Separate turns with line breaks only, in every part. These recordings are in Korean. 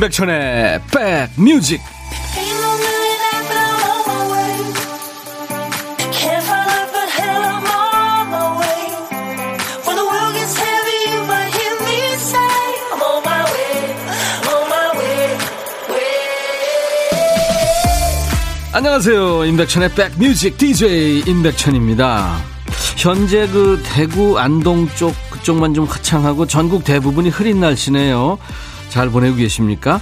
임백천의 백뮤직. 안녕하세요. 임백천의 백뮤직 DJ 임백천입니다. 현재 그 대구 안동 쪽 그쪽만 좀 화창하고 전국 대부분이 흐린 날씨네요 잘 보내고 계십니까?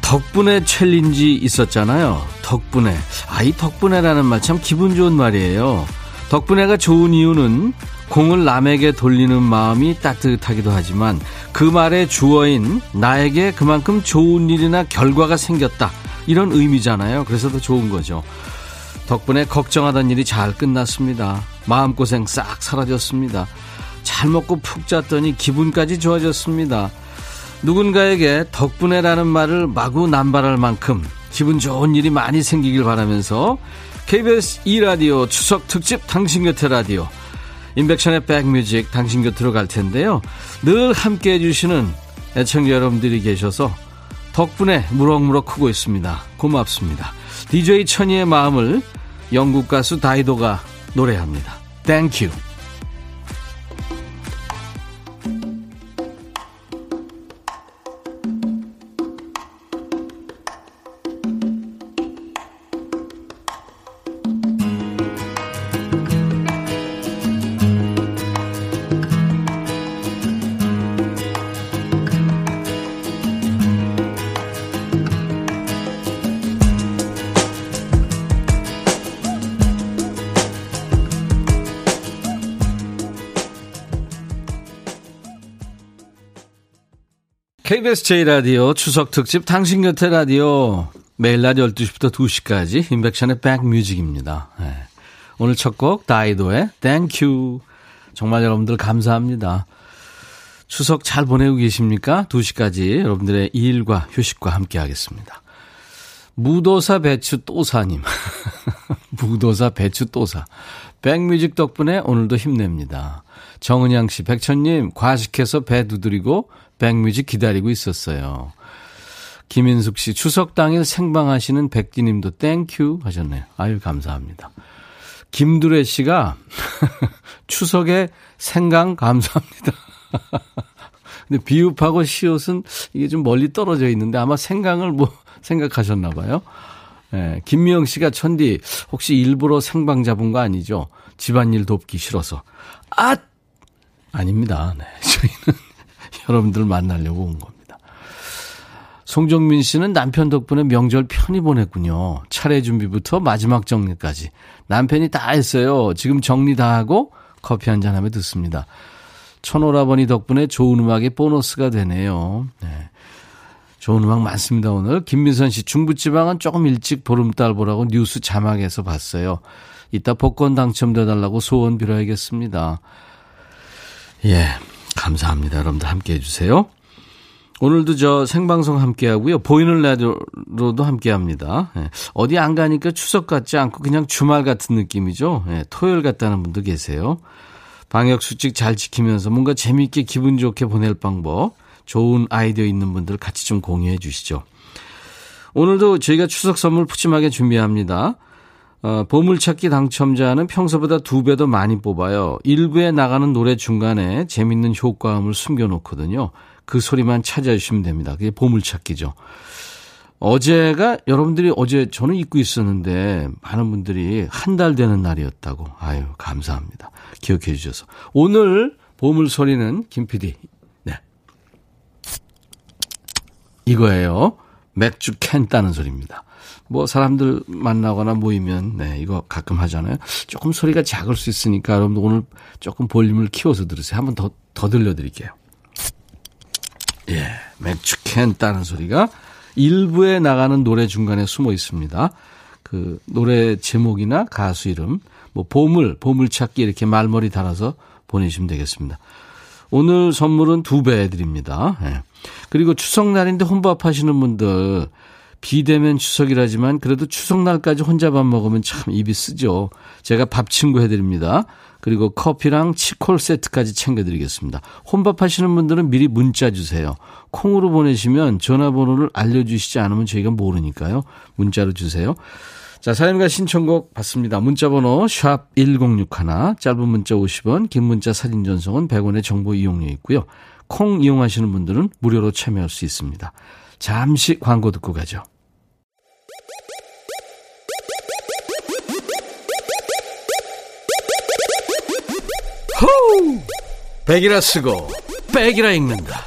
덕분에 챌린지 있었잖아요. 덕분에. 아, 이 덕분에라는 말 참 기분 좋은 말이에요. 덕분에가 좋은 이유는 공을 남에게 돌리는 마음이 따뜻하기도 하지만 그 말의 주어인 나에게 그만큼 좋은 일이나 결과가 생겼다. 이런 의미잖아요. 그래서 더 좋은 거죠. 덕분에 걱정하던 일이 잘 끝났습니다. 마음고생 싹 사라졌습니다. 잘 먹고 푹 잤더니 기분까지 좋아졌습니다. 누군가에게 덕분에라는 말을 마구 남발할 만큼 기분 좋은 일이 많이 생기길 바라면서 KBS 2라디오 추석 특집 당신 곁에 라디오 인백션의 백뮤직 당신 곁으로 갈 텐데요. 늘 함께 해주시는 애청자 여러분들이 계셔서 덕분에 무럭무럭 크고 있습니다. 고맙습니다. DJ 천이의 마음을 영국 가수 다이도가 노래합니다. 땡큐. KBS 제1라디오 추석 특집 당신 곁에 라디오 매일 낮 12시부터 2시까지 임백천의 백뮤직입니다. 네. 오늘 첫 곡 다이도의 Thank You 정말 여러분들 감사합니다. 추석 잘 보내고 계십니까? 2시까지 여러분들의 일과 휴식과 함께 하겠습니다. 무도사 배추도사님. 무도사 배추도사. 백뮤직 덕분에 오늘도 힘냅니다. 정은양 씨, 백천님, 과식해서 배 두드리고 백뮤직 기다리고 있었어요. 김인숙 씨, 추석 당일 생방하시는 백디님도 thank you 하셨네요. 아유, 감사합니다. 김두래 씨가 추석에 생강 감사합니다. 근데 비읍하고 시옷은 이게 좀 멀리 떨어져 있는데 아마 생강을 뭐 생각하셨나 봐요. 예, 김미영 씨가 천디 혹시 일부러 생방 잡은 거 아니죠? 집안일 돕기 싫어서. 아! 아닙니다. 네. 저희는 여러분들 만나려고 온 겁니다. 송정민 씨는 남편 덕분에 명절 편히 보냈군요. 차례 준비부터 마지막 정리까지. 남편이 다 했어요. 지금 정리 다 하고 커피 한 잔 하며 듣습니다. 천오라버니 덕분에 좋은 음악이 보너스가 되네요. 네. 좋은 음악 많습니다, 오늘. 김민선 씨, 중부지방은 조금 일찍 보름달 보라고 뉴스 자막에서 봤어요. 이따 복권 당첨돼달라고 소원 빌어야겠습니다. 예. 감사합니다. 여러분들 함께 해주세요. 오늘도 저 생방송 함께 하고요. 보이는 라디오로도 함께 합니다. 예. 어디 안 가니까 추석 같지 않고 그냥 주말 같은 느낌이죠. 예. 토요일 같다는 분도 계세요. 방역 수칙 잘 지키면서 뭔가 재미있게 기분 좋게 보낼 방법, 좋은 아이디어 있는 분들 같이 좀 공유해 주시죠. 오늘도 저희가 추석 선물 푸짐하게 준비합니다. 어, 보물찾기 당첨자는 평소보다 두 배 더 많이 뽑아요. 일부에 나가는 노래 중간에 재밌는 효과음을 숨겨놓거든요. 그 소리만 찾아주시면 됩니다. 그게 보물찾기죠. 어제가 여러분들이 어제 저는 잊고 있었는데 많은 분들이 한 달 되는 날이었다고. 아유, 감사합니다. 기억해 주셔서. 오늘 보물 소리는 김 PD. 네. 이거예요. 맥주 캔 따는 소리입니다. 뭐 사람들 만나거나 모이면 네 이거 가끔 하잖아요. 조금 소리가 작을 수 있으니까 여러분들 오늘 조금 볼륨을 키워서 들으세요. 한번 더더 들려드릴게요. 예, 맥주캔 따는 소리가 일부에 나가는 노래 중간에 숨어 있습니다. 그 노래 제목이나 가수 이름, 뭐 보물, 보물찾기 이렇게 말머리 달아서 보내주시면 되겠습니다. 오늘 선물은 두 배 드립니다. 예. 그리고 추석날인데 혼밥 하시는 분들 비대면 추석이라지만 그래도 추석날까지 혼자 밥 먹으면 참 입이 쓰죠. 제가 밥 친구 해드립니다. 그리고 커피랑 치콜 세트까지 챙겨드리겠습니다. 혼밥 하시는 분들은 미리 문자 주세요. 콩으로 보내시면 전화번호를 알려주시지 않으면 저희가 모르니까요. 문자로 주세요. 자, 사연과 신청곡 받습니다. 문자번호 샵 1061, 짧은 문자 50원, 긴 문자 사진 전송은 100원의 정보 이용료 있고요. 콩 이용하시는 분들은 무료로 참여할 수 있습니다. 잠시 광고 듣고 가죠. 호우! 백이라 쓰고 백이라 읽는다.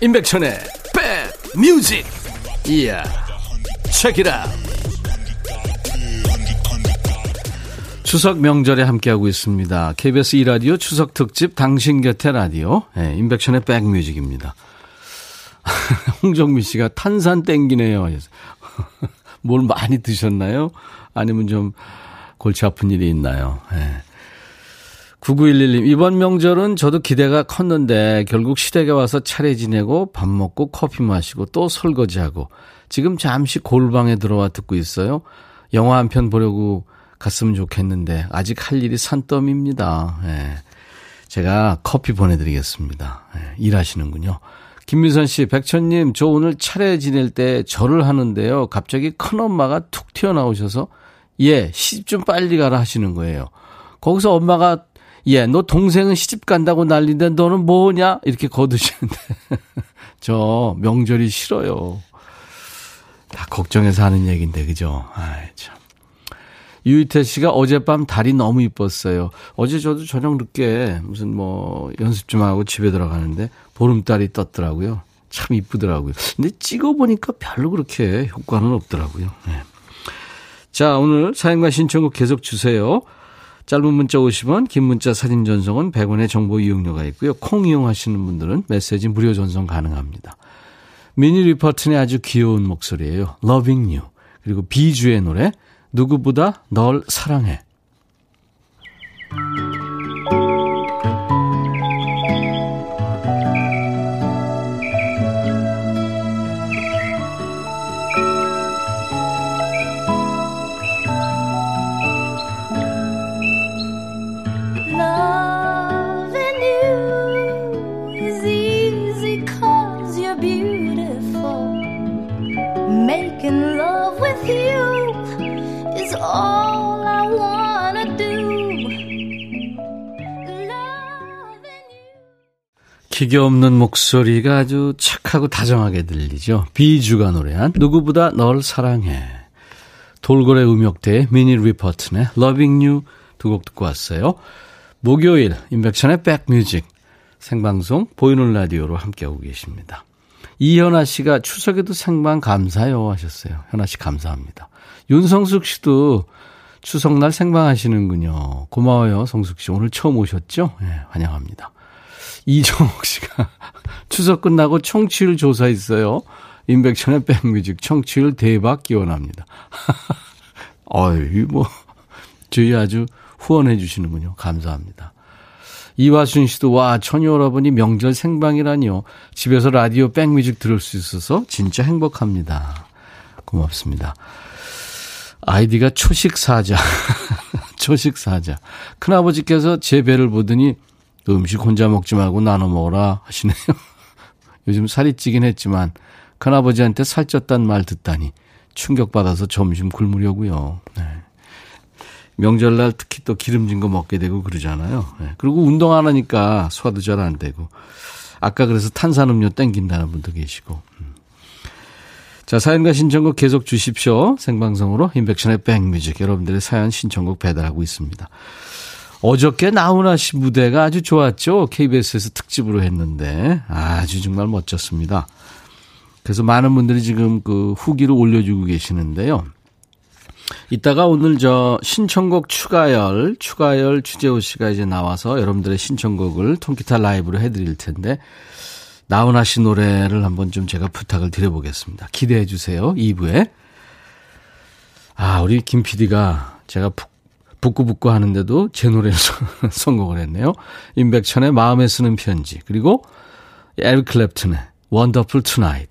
임백천의 백 뮤직. 이야. 책이라. 추석 명절에 함께하고 있습니다. KBS 2라디오 추석 특집 당신 곁에 라디오. 네, 임백천의 백뮤직입니다. 홍정미 씨가 탄산 땡기네요. 뭘 많이 드셨나요? 아니면 좀 골치 아픈 일이 있나요? 네. 9911님, 이번 명절은 저도 기대가 컸는데 결국 시댁에 와서 차례 지내고 밥 먹고 커피 마시고 또 설거지하고 지금 잠시 골방에 들어와 듣고 있어요. 영화 한 편 보려고 갔으면 좋겠는데 아직 할 일이 산더미입니다. 예. 제가 커피 보내드리겠습니다. 예. 일하시는군요. 김미선 씨, 백천님, 저 오늘 차례 지낼 때 절을 하는데요. 갑자기 큰엄마가 툭 튀어나오셔서, 예, 시집 좀 빨리 가라 하시는 거예요. 거기서 엄마가, 예, 너 동생은 시집 간다고 난리인데 너는 뭐냐? 이렇게 거두시는데. 저 명절이 싫어요. 다 걱정해서 하는 얘기인데, 그죠? 아이, 참. 유희태 씨가 어젯밤 달이 너무 이뻤어요. 어제 저도 저녁 늦게 무슨 뭐 연습 좀 하고 집에 들어가는데 보름달이 떴더라고요. 참 이쁘더라고요. 근데 찍어보니까 별로 그렇게 효과는 없더라고요. 네. 자, 오늘 사연과 신청곡 계속 주세요. 짧은 문자 50원, 긴 문자 사진 전송은 100원의 정보 이용료가 있고요. 콩 이용하시는 분들은 메시지 무료 전송 가능합니다. 미니 리퍼튼의 아주 귀여운 목소리예요. Loving You. 그리고 비주의 노래 누구보다 널 사랑해. 기계 없는 목소리가 아주 착하고 다정하게 들리죠. 비주가 노래한 누구보다 널 사랑해. 돌고래 음역대 미니 리퍼튼의 Loving You 두 곡 듣고 왔어요. 목요일 인백션의 백뮤직 생방송 보이는 라디오로 함께하고 계십니다. 이현아 씨가 추석에도 생방 감사요 하셨어요. 현아 씨 감사합니다. 윤성숙 씨도 추석날 생방 하시는군요. 고마워요, 성숙 씨. 오늘 처음 오셨죠? 네, 환영합니다. 이정옥 씨가 추석 끝나고 청취율 조사했어요. 인백천의 백뮤직 청취율 대박 기원합니다. 어이, 뭐, 저희 아주 후원해 주시는군요. 감사합니다. 이화순 씨도 와 처녀 여러분이 명절 생방이라니요. 집에서 라디오 백뮤직 들을 수 있어서 진짜 행복합니다. 고맙습니다. 아이디가 초식사자. 초식사자. 큰아버지께서 제 배를 보더니 음식 혼자 먹지 말고 나눠 먹어라 하시네요. 요즘 살이 찌긴 했지만 큰아버지한테 살쪘단 말 듣다니 충격받아서 점심 굶으려고요. 네. 명절날 특히 또 기름진 거 먹게 되고 그러잖아요. 네. 그리고 운동 안 하니까 소화도 잘 안 되고. 아까 그래서 탄산음료 땡긴다는 분도 계시고. 음. 자, 사연과 신청곡 계속 주십시오. 생방송으로 인백션의 백뮤직 여러분들의 사연 신청곡 배달하고 있습니다. 어저께 나훈아 씨 무대가 아주 좋았죠. KBS에서 특집으로 했는데 아주 정말 멋졌습니다. 그래서 많은 분들이 지금 그 후기를 올려주고 계시는데요. 이따가 오늘 저 신청곡 추가열, 추가열 주재호 씨가 이제 나와서 여러분들의 신청곡을 통기타 라이브로 해드릴 텐데, 나훈아 씨 노래를 한번 좀 제가 부탁을 드려보겠습니다. 기대해 주세요. 2부에. 아, 우리 김 PD가 제가 북구북구 하는데도 제 노래를 선곡을 했네요. 임백천의 마음에 쓰는 편지. 그리고 에릭 클랩튼의 Wonderful Tonight.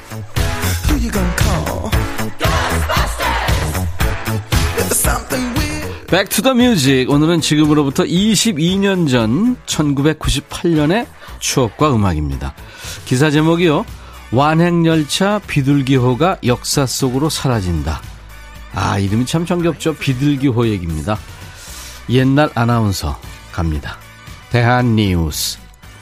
Music. 오늘은 지금으로부터 22년 전 1998년의 추억과 음악입니다. 기사 제목이요. 완행열차 비둘기호가 역사 속으로 사라진다. 아, 이름이 참 정겹죠. 비둘기호 얘기입니다. 옛날 아나운서 갑니다. 대한뉴스.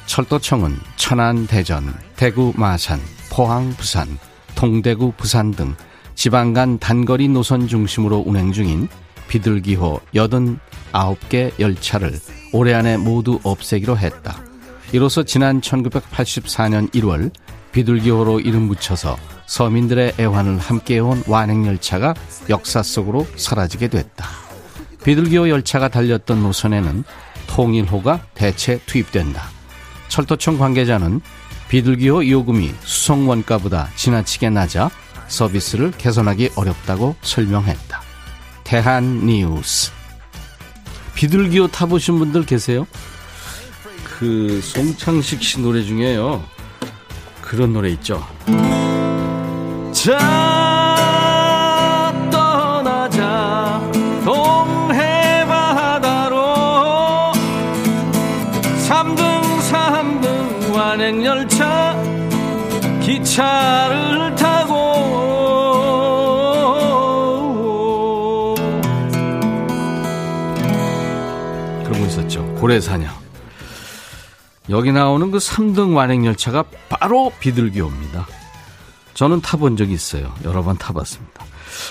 철도청은 천안, 대전, 대구, 마산, 포항, 부산, 동대구, 부산 등 지방 간 단거리 노선 중심으로 운행 중인 비둘기호 89개 열차를 올해 안에 모두 없애기로 했다. 이로써 지난 1984년 1월 비둘기호로 이름 붙여서 서민들의 애환을 함께해온 완행열차가 역사 속으로 사라지게 됐다. 비둘기호 열차가 달렸던 노선에는 통일호가 대체 투입된다. 철도청 관계자는 비둘기호 요금이 수송 원가보다 지나치게 낮아 서비스를 개선하기 어렵다고 설명했다. 대한 뉴스. 비둘기호 타보신 분들 계세요? 그 송창식 씨 노래 중에요. 그런 노래 있죠. 자 있었죠. 고래사냥. 여기 나오는 그 3등 완행열차가 바로 비둘기호입니다. 저는 타본 적이 있어요. 여러 번 타봤습니다.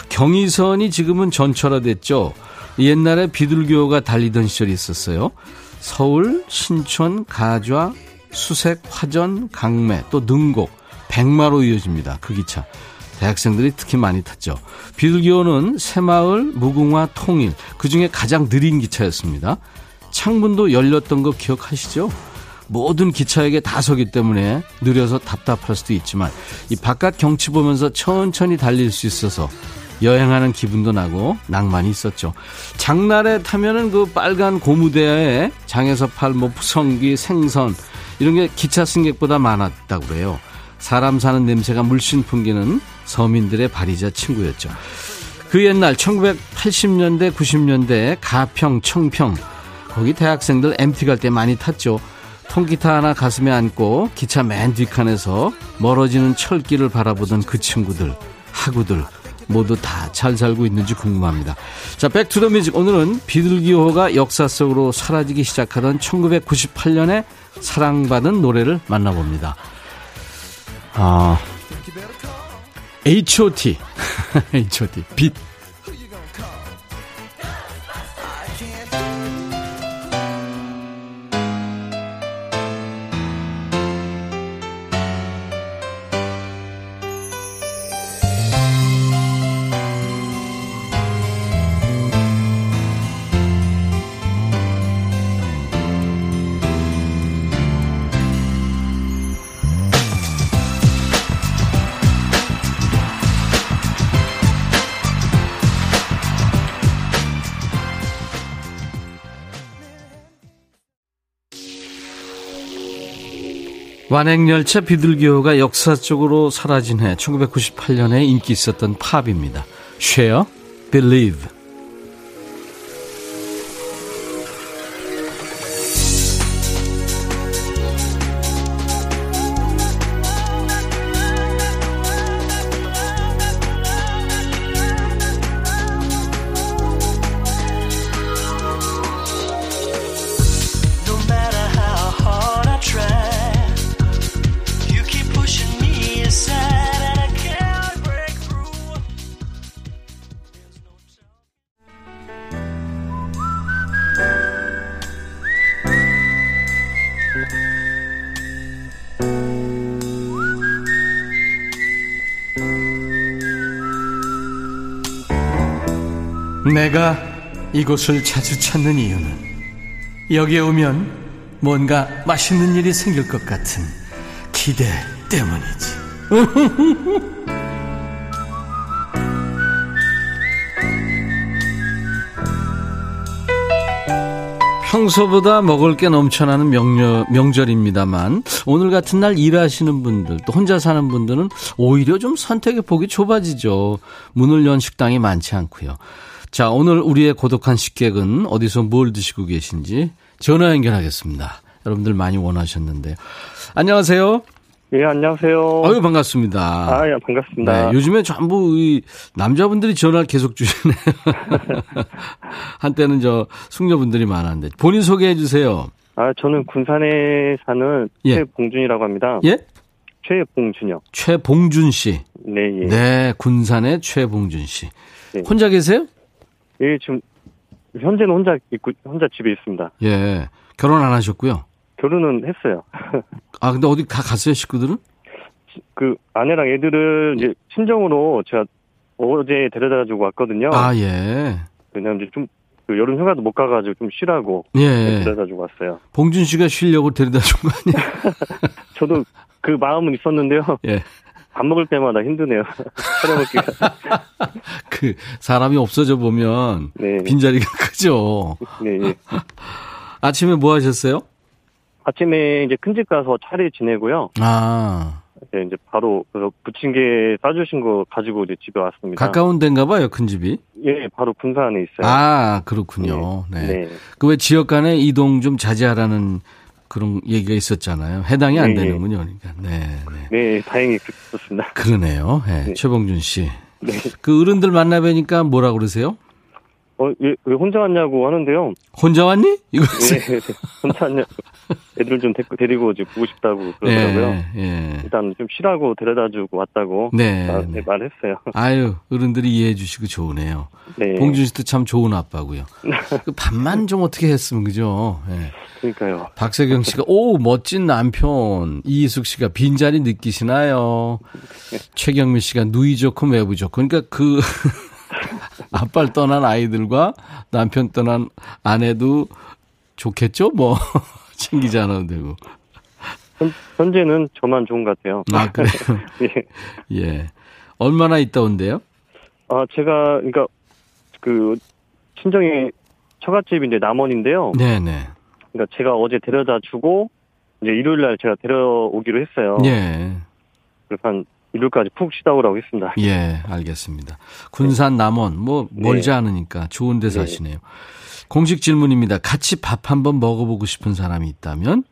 경의선이 지금은 전철화됐죠. 옛날에 비둘기호가 달리던 시절이 있었어요. 서울, 신촌, 가좌, 수색, 화전, 강매, 또 능곡, 백마로 이어집니다. 그 기차. 대학생들이 특히 많이 탔죠. 비둘기호는 새마을, 무궁화, 통일, 그 중에 가장 느린 기차였습니다. 창문도 열렸던 거 기억하시죠? 모든 기차에게 다 서기 때문에 느려서 답답할 수도 있지만 이 바깥 경치 보면서 천천히 달릴 수 있어서 여행하는 기분도 나고 낭만이 있었죠. 장날에 타면은 그 빨간 고무대에 장에서 팔뭐 푸성기, 생선 이런 게 기차 승객보다 많았다고 그래요. 사람 사는 냄새가 물씬 풍기는 서민들의 발이자 친구였죠. 그 옛날 1980년대, 90년대 가평, 청평 거기 대학생들 MT 갈 때 많이 탔죠. 통기타 하나 가슴에 안고 기차 맨 뒷칸에서 멀어지는 철길을 바라보던 그 친구들, 학우들 모두 다 잘 살고 있는지 궁금합니다. 자, Back to the Music 오늘은 비둘기호가 역사 속으로 사라지기 시작하던 1998년에 사랑받은 노래를 만나봅니다. 아, H.O.T. H.O.T. 빛. 완행열차 비둘기호가 역사적으로 사라진 해 1998년에 인기 있었던 팝입니다. Share, Believe. 내가 이곳을 자주 찾는 이유는 여기에 오면 뭔가 맛있는 일이 생길 것 같은 기대 때문이지. 평소보다 먹을 게 넘쳐나는 명절, 명절입니다만 오늘 같은 날 일하시는 분들 또 혼자 사는 분들은 오히려 좀 선택의 폭이 좁아지죠. 문을 연 식당이 많지 않고요. 자, 오늘 우리의 고독한 식객은 어디서 뭘 드시고 계신지 전화 연결하겠습니다. 여러분들 많이 원하셨는데. 안녕하세요.
예, 안녕하세요.
아유, 반갑습니다.
아, 예, 반갑습니다.
네, 요즘에 전부 이 남자분들이 전화를 계속 주시네요. 한때는 저 숙녀분들이 많았는데 본인 소개해 주세요.
아, 저는 군산에 사는
예.
최봉준이라고 합니다.
예?
최봉준이요.
최봉준 씨.
네, 예.
네, 군산의 최봉준 씨.
네.
혼자 계세요?
예, 지금 현재는 혼자 있고 혼자 집에 있습니다.
예. 결혼 안 하셨고요.
결혼은 했어요.
아, 근데 어디 다 갔어요, 식구들은?
그 아내랑 애들을 이제 친정으로 제가 어제 데려다 주고 왔거든요.
아, 예.
왜냐면 이제 좀 그 여름 휴가도 못 가가지고 좀 쉬라고
예.
데려다 주고 왔어요.
봉준 씨가 쉬려고 데려다 준 거 아니에요?
저도 그 마음은 있었는데요.
예.
밥 먹을 때마다 힘드네요. 차려먹기가.
그 사람이 없어져 보면
네.
빈자리가 크죠.
네, 예.
아침에 뭐 하셨어요?
아침에 이제 큰 집 가서 차례 지내고요.
아,
네, 이제 바로 그 부침개 싸주신 거 가지고 이제 집에 왔습니다.
가까운 데인가 봐요, 큰 집이.
예, 바로 군산에 있어요.
아, 그렇군요. 네.
네.
그 왜 지역 간에 이동 좀 자제하라는 그런 얘기가 있었잖아요. 해당이 안
네, 예.
되는군요. 그러니까. 네, 네.
네, 다행히 그렇습니다.
그러네요. 네,
네.
최봉준 씨.
네.
그 어른들 만나 뵈니까 뭐라 그러세요?
어, 예, 왜 혼자 왔냐고 하는데요.
혼자 왔니? 이거
네, 네, 혼자 왔냐고. 애들 좀 데리고, 데리고 이제 보고 싶다고 그러더라고요.
예, 예.
일단 좀 쉬라고 데려다 주고 왔다고
네,
말-
네.
말했어요.
아유, 어른들이 이해해 주시고 좋으네요.
네.
봉준 씨도 참 좋은 아빠고요. 그 밥만 좀 어떻게 했으면 그죠? 예.
그러니까요.
박세경 씨가 오 멋진 남편 이희숙 씨가 빈자리 느끼시나요? 최경미 씨가 누이 좋고 외부 좋고 그러니까 그 아빠를 떠난 아이들과 남편 떠난 아내도 좋겠죠? 뭐 챙기지 않아도 되고
현, 현재는 저만 좋은 것 같아요.
아 그래요?
예.
예 얼마나 있다 온대요?
아, 제가, 그러니까, 그, 친정이 처갓집인데 남원인데요.
네네
그러니까 제가 어제 데려다 주고, 이제 일요일 날 제가 데려오기로 했어요.
예.
그래서 한 일요일까지 푹 쉬다 오라고 했습니다.
예, 알겠습니다. 군산 남원 뭐 멀지
네.
않으니까 좋은 데
네.
사시네요. 공식 질문입니다. 같이 밥 한번 먹어보고 싶은 사람이 있다면?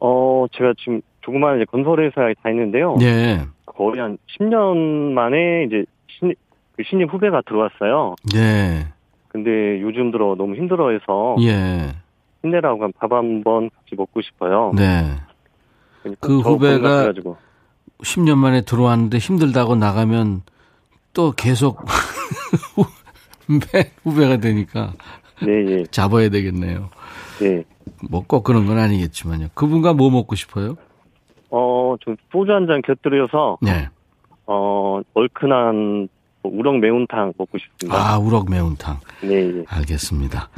어, 제가 지금 조그마한 이제 건설회사에 다니는데요.
예,
거의 한 10년 만에 이제 신, 그 신입 후배가 들어왔어요.
예,
근데 요즘 들어 너무 힘들어해서
예,
힘내라고 한밥 한번 같이 먹고 싶어요.
네.
그러니까 그더
후배가
건강해가지고.
10년 만에 들어왔는데 힘들다고 나가면 또 계속 후배, 후배가 되니까
네, 예,
잡아야 되겠네요.
예.
뭐 꼭 그런 건 아니겠지만요. 그분과 뭐 먹고 싶어요?
어, 좀 소주 한 잔 곁들여서
네.
어, 얼큰한 뭐 우럭 매운탕 먹고 싶습니다.
아, 우럭 매운탕.
네, 예.
알겠습니다.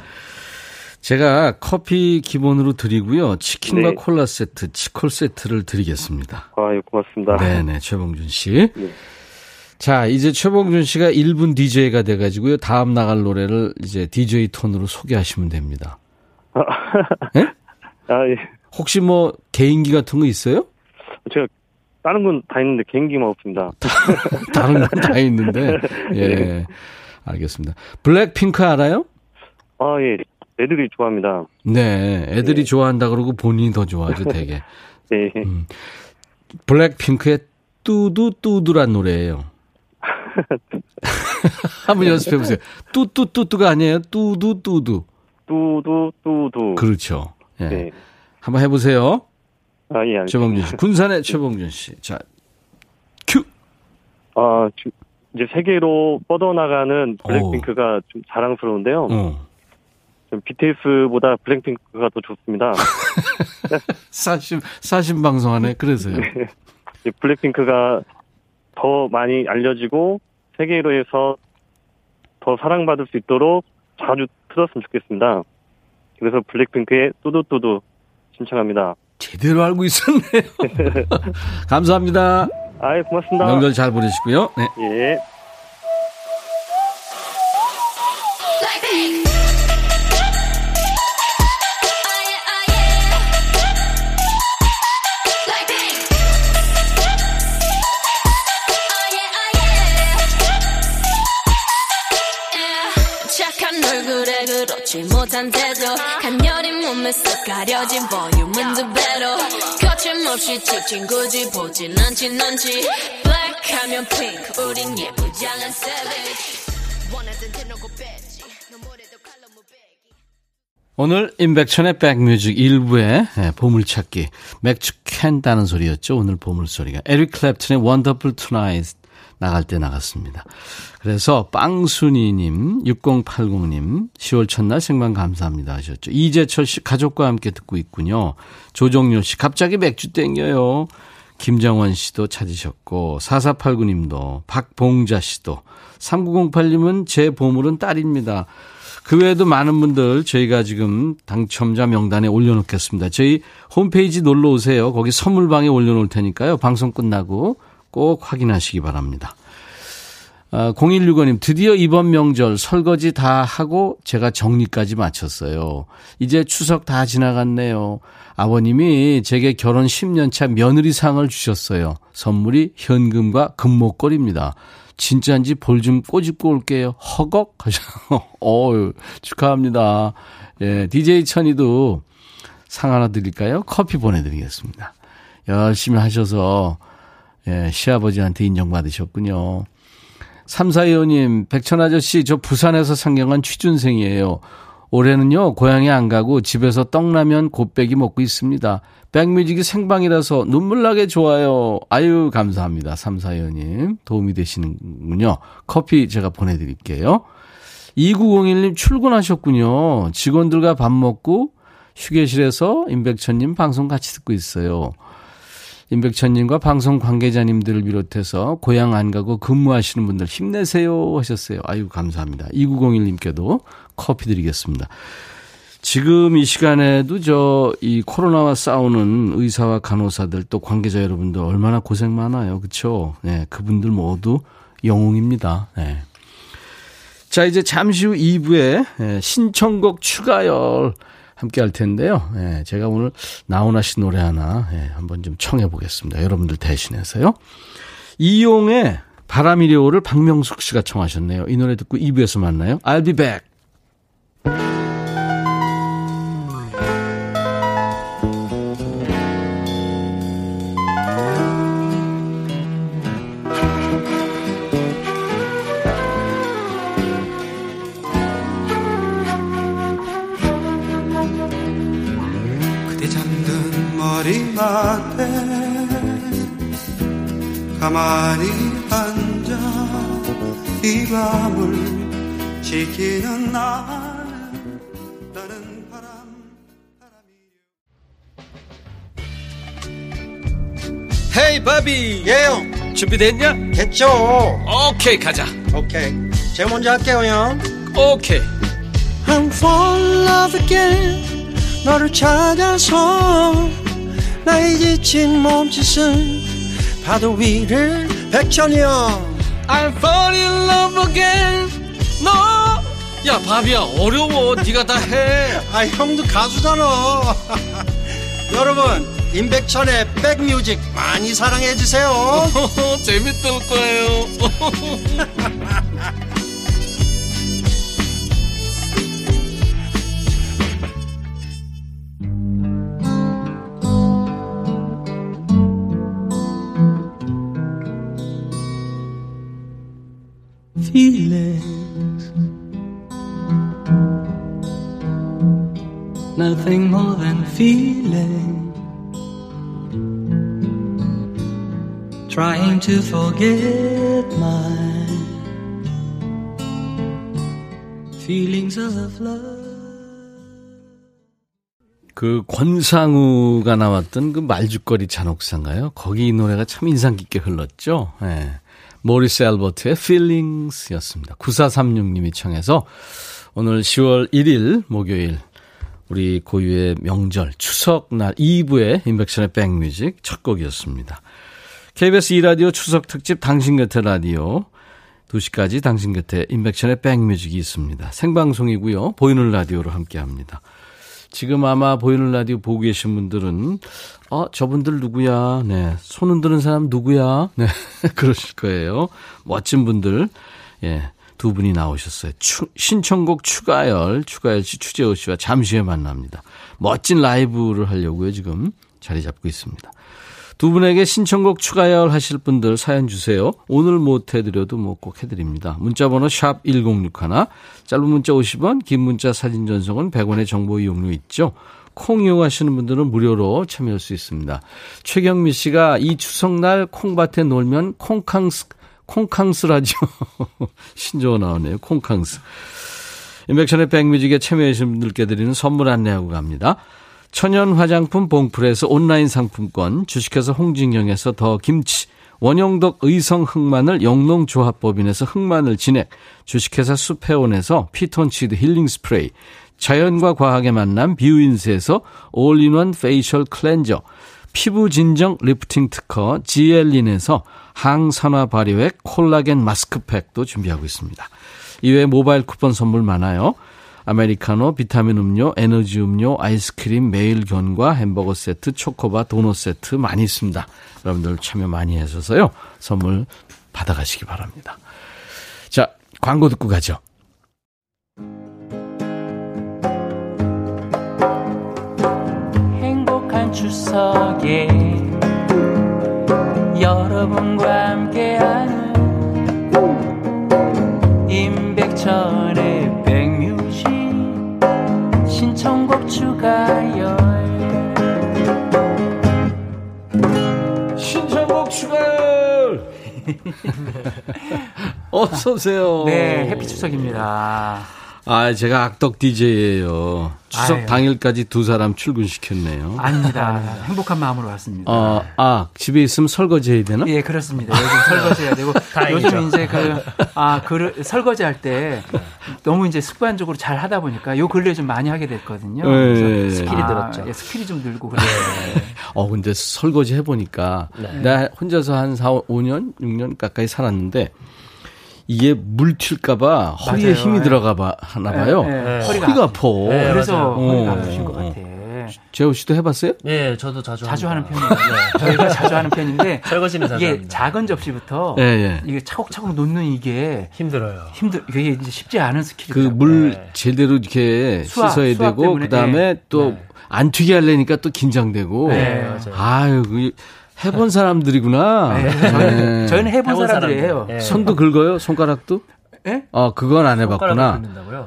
제가 커피 기본으로 드리고요. 치킨과
네.
콜라 세트, 치콜 세트를 드리겠습니다.
아유, 고맙습니다.
네네, 최봉준 씨.
네.
자, 이제 최봉준 씨가 1분 DJ가 돼가지고요. 다음 나갈 노래를 이제 DJ 톤으로 소개하시면 됩니다. 예?
아, 예.
혹시 뭐 개인기 같은 거 있어요?
제가 다른 건 다 있는데 개인기만 없습니다.
다른 건 다 있는데. 예. 알겠습니다. 블랙핑크 알아요?
아, 예. 애들이 좋아합니다.
네. 애들이
네.
좋아한다 그러고 본인이 더 좋아하죠, 되게.
네.
음. 블랙핑크의 뚜두뚜두란 노래예요. 한번 연습해 보세요. 뚜뚜뚜뚜가 아니에요. 뚜두뚜두.
뚜두, 뚜두.
그렇죠. 예.
네.
한번 해보세요.
아, 예, 알겠습니다.
최봉준 씨. 군산의 최봉준 씨. 자, 큐.
아, 이제 세계로 뻗어나가는 블랙핑크가 좀 자랑스러운데요.
어.
좀 BTS보다 블랙핑크가 더 좋습니다.
사심, 사심 방송하네. 그래서요.
이제 블랙핑크가 더 많이 알려지고 세계로에서 더더 사랑받을 수 있도록 자주 틀었으면 좋겠습니다. 그래서 블랙핑크의 뚜두뚜두 신청합니다.
제대로 알고 있었네요. 감사합니다.
아이, 고맙습니다.
명절 잘 보내시고요. 네.
예.
태도 가녀린 몸매 속 가려진 볼륨은 두 배로 거침없이 찍힌 굳이 보진 않지 black하면 pink 우린 예쁘장한 savage. 원할 땐 대놓고 뺏지.
오늘 임백천의 백뮤직 1부의 예, 보물찾기. 맥주 캔 따는 소리였죠. 오늘 보물소리가. 에릭 클랩튼의 Wonderful Tonight 나갈 때 나갔습니다. 그래서 빵순이님 6080님 10월 첫날 생방 감사합니다 하셨죠. 이재철 씨 가족과 함께 듣고 있군요. 조정료 씨 갑자기 맥주 땡겨요. 김정원 씨도 찾으셨고 4489님도 박봉자 씨도 3908님은 제 보물은 딸입니다. 그 외에도 많은 분들 저희가 지금 당첨자 명단에 올려놓겠습니다. 저희 홈페이지 놀러 오세요. 거기 선물방에 올려놓을 테니까요. 방송 끝나고 꼭 확인하시기 바랍니다. 아, 0165님, 드디어 이번 명절 설거지 다 하고 제가 정리까지 마쳤어요. 이제 추석 다 지나갔네요. 아버님이 제게 결혼 10년차 며느리상을 주셨어요. 선물이 현금과 금목걸입니다. 진짜인지 볼 좀 꼬집고 올게요. 허걱? 어유 축하합니다. 예, DJ 천이도 상 하나 드릴까요? 커피 보내드리겠습니다. 열심히 하셔서, 예, 시아버지한테 인정받으셨군요. 3425님, 백천아저씨, 저 부산에서 상경한 취준생이에요. 올해는요, 고향에 안 가고 집에서 떡라면 곱빼기 먹고 있습니다. 백뮤직이 생방이라서 눈물나게 좋아요. 아유, 감사합니다. 3425님. 도움이 되시는군요. 커피 제가 보내드릴게요. 2901님 출근하셨군요. 직원들과 밥 먹고 휴게실에서 임백천님 방송 같이 듣고 있어요. 임백천님과 방송 관계자님들을 비롯해서 고향 안 가고 근무하시는 분들 힘내세요 하셨어요. 아유, 감사합니다. 2901님께도 커피 드리겠습니다. 지금 이 시간에도 저 이 코로나와 싸우는 의사와 간호사들 또 관계자 여러분들 얼마나 고생 많아요. 그렇죠? 네, 그분들 모두 영웅입니다. 네. 자, 이제 잠시 후 2부에 신청곡 추가열 함께 할 텐데요. 예, 제가 오늘 나훈아 씨 노래 하나 예, 한번 좀 청해 보겠습니다. 여러분들 대신해서요. 이용의 바람이리 오를 박명숙 씨가 청하셨네요. 이 노래 듣고 2부에서 만나요. I'll be back.
가만히 앉아 이 밤을 지키는 바람
헤이 바비!
예영.
준비됐냐?
됐죠.
오케이 가자.
오케이. 제가 먼저 할게요 형.
오케이.
I'm fall in love again. 너를 찾아서 나의 지친 몸짓은 파도 위를
백천이 형
I'm fall in love again. 너. 야 바비야 어려워. 네가 다 해.
아 형도 가수잖아 여러분 임백천의 백뮤직 많이 사랑해 주세요
재밌을 거예요.
Feeling. Trying to forget my feelings of love.
그 권상우가 나왔던 그 말죽거리 잔혹사인가요? 거기 이 노래가 참 인상 깊게 흘렀죠. 예. 모리스 앨버트의 Feelings 였습니다. 9436님이 청해서 오늘 10월 1일 목요일 우리 고유의 명절 추석날 2부의 인백션의 백뮤직 첫 곡이었습니다. KBS 2라디오 추석 특집 당신 곁에 라디오 2시까지 당신 곁에 인백션의 백뮤직이 있습니다. 생방송이고요. 보이는 라디오로 함께합니다. 지금 아마 보이는 라디오 보고 계신 분들은 어 저분들 누구야? 네. 손 흔드는 사람 누구야? 네. 그러실 거예요. 멋진 분들. 예. 두 분이 나오셨어요. 추, 신청곡 추가열, 추가열 씨, 추재호 씨와 잠시 후에 만납니다. 멋진 라이브를 하려고요, 지금 자리 잡고 있습니다. 두 분에게 신청곡 추가열 하실 분들 사연 주세요. 오늘 못 해드려도 뭐 꼭 해드립니다. 문자번호 샵 1061, 짧은 문자 50원, 긴 문자 사진 전송은 100원의 정보 이용료 있죠. 콩 이용하시는 분들은 무료로 참여할 수 있습니다. 최경미 씨가 이 추석날 콩밭에 놀면 콩캉스, 콩캉스라죠. 신조어 나오네요. 콩캉스. 임백천의 백뮤직에 참여하신 분들께 드리는 선물 안내하고 갑니다. 천연 화장품 봉풀에서 온라인 상품권, 주식회사 홍진경에서 더 김치, 원형덕 의성 흑마늘 영농조합법인에서 흑마늘 진액, 주식회사 수페온에서 피톤치드 힐링 스프레이, 자연과 과학의 만남 뷰인스에서 all-in-one facial cleanser, 피부 진정 리프팅 특허 지엘린에서 항산화 발효액 콜라겐 마스크팩도 준비하고 있습니다. 이외에 모바일 쿠폰 선물 많아요. 아메리카노, 비타민 음료, 에너지 음료, 아이스크림, 매일 견과 햄버거 세트, 초코바, 도넛 세트 많이 있습니다. 여러분들 참여 많이 하셔서요. 선물 받아가시기 바랍니다. 자, 광고 듣고 가죠.
추석에 여러분과 함께하는 임백천의 백뮤직 신청곡 추가열
신청곡 추가열! 어서 오세요.
네, 해피 추석입니다.
아, 제가 악덕 DJ예요. 추석
아유.
당일까지 두 사람 출근시켰네요.
아닙니다. 행복한 마음으로 왔습니다.
어, 아, 집에 있으면 설거지 해야 되나?
예, 그렇습니다. 요즘 설거지 해야 되고 요즘 이제 그 아, 그 설거지 할 때 너무 이제 습관적으로 잘 하다 보니까 요 근래 좀 많이 하게 됐거든요.
네.
그래서
skill이
아,
늘었죠.
예, skill이 좀 늘고 그래요.
어, 근데 설거지 해 보니까, 나 혼자서 한 4, 5년, 6년 가까이 살았는데, 이게 물 튈까봐 허리에
맞아요.
힘이
예.
들어가 봐, 하나 봐요.
예, 예.
허리가,
허리가
아파.
네,
그래서
맞아요.
허리가
어,
아프신 것
어.
같아.
재호 씨도 해봤어요?
예, 저도 자주
자주 하는
합니다.
편이에요.
네.
저희가 자주 하는 편인데
설거지는 자주
이게
합니다.
작은 접시부터
예, 예.
이게 차곡차곡 놓는 이게
힘들어요.
힘들 이게 이제 쉽지 않은
그
스킬이더라고요.
물
네.
제대로 이렇게
수압,
씻어야
수압
되고, 그 다음에
예.
또안 튀게 하려니까 또 긴장되고.
네,
맞아요.
아유, 그 해본 사람들이구나.
네,
네.
저희는, 저희는 해본
해본
사람들이에요.
사람들. 예.
손도 긁어요? 손가락도?
예?
아, 그건 안 해봤구나.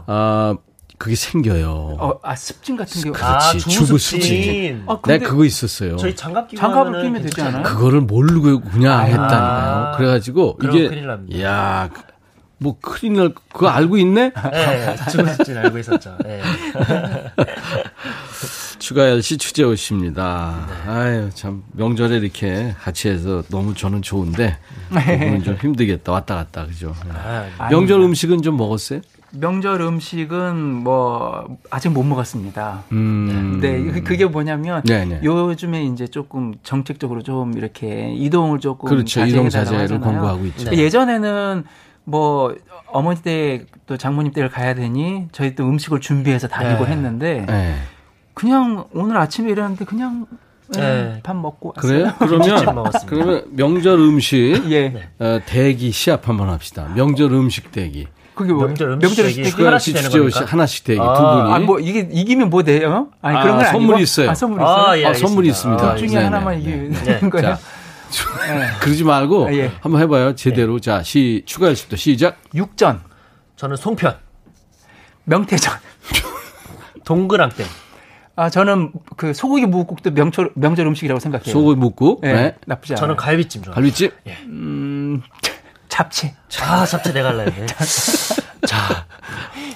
아, 그게 생겨요.
어, 아 습진 같은 게
그렇지.
아,
주부
주부습진.
아, 근데
내가 그거 있었어요.
저희 장갑 끼고
장갑을 끼면 되지? 않아요?
그거를 모르고 그냥
아유.
했다니까요. 그래가지고 이게
큰일 납니다.
야, 그- 뭐 큰일 날 그거 알고 있네?
예, 주부 습진 알고 있었죠. 예.
추가열 씨, 추재호 씨입니다. 아유, 참 명절에 이렇게 같이 해서 너무 저는 좋은데 그분은 좀 힘들겠다. 왔다 갔다 그죠?
아,
명절
아닙니다.
음식은 좀 먹었어요?
명절 음식은 뭐 아직 못 먹었습니다.
음.
네, 그- 그게 뭐냐면
네, 네.
요즘에 이제 조금 정책적으로 좀 이렇게 이동을 조금
그렇죠. 이동 자제를. 권고하고 있죠.
네.
예전에는 뭐 어머니 댁 또 장모님 댁을 가야 되니 저희 또 음식을 준비해서 다니고
네.
했는데
네.
그냥 오늘 아침에 일어났는데 그냥 예,
네.
밥 먹고 왔어요.
그래요? 그러면
먹었습니다.
그러면 명절 음식
예.
어, 대기 시합 한번 합시다. 명절 음식 대기.
그게 뭐
명절 음식
명절 음식
추가- 하나씩 되는 겁니까?
하나씩 대기
아,
두 분이.
아, 뭐 이게 이기면 뭐 돼요? 아니
아,
그런 건 아니고
선물이 있어요.
아, 선물이 있어요.
아, 예,
어,
선물이. 있습니다.
아,
둘
네,
중에
네,
하나만
네.
이기는 거예요.
자,
네.
그러지 말고
아, 예.
한번 해봐요. 제대로. 자, 시 추가열 씨부터 시작.
육전,
저는 송편,
명태전.
동그랑땡,
아 저는 그 소고기 무국도 명절 명절 음식이라고 생각해요.
소고기 묵고,
예,
네.
나쁘지 않아요.
저는 갈비찜 좋아해요.
갈비찜.
음, 잡채.
아, 잡채 내가 했네.
자,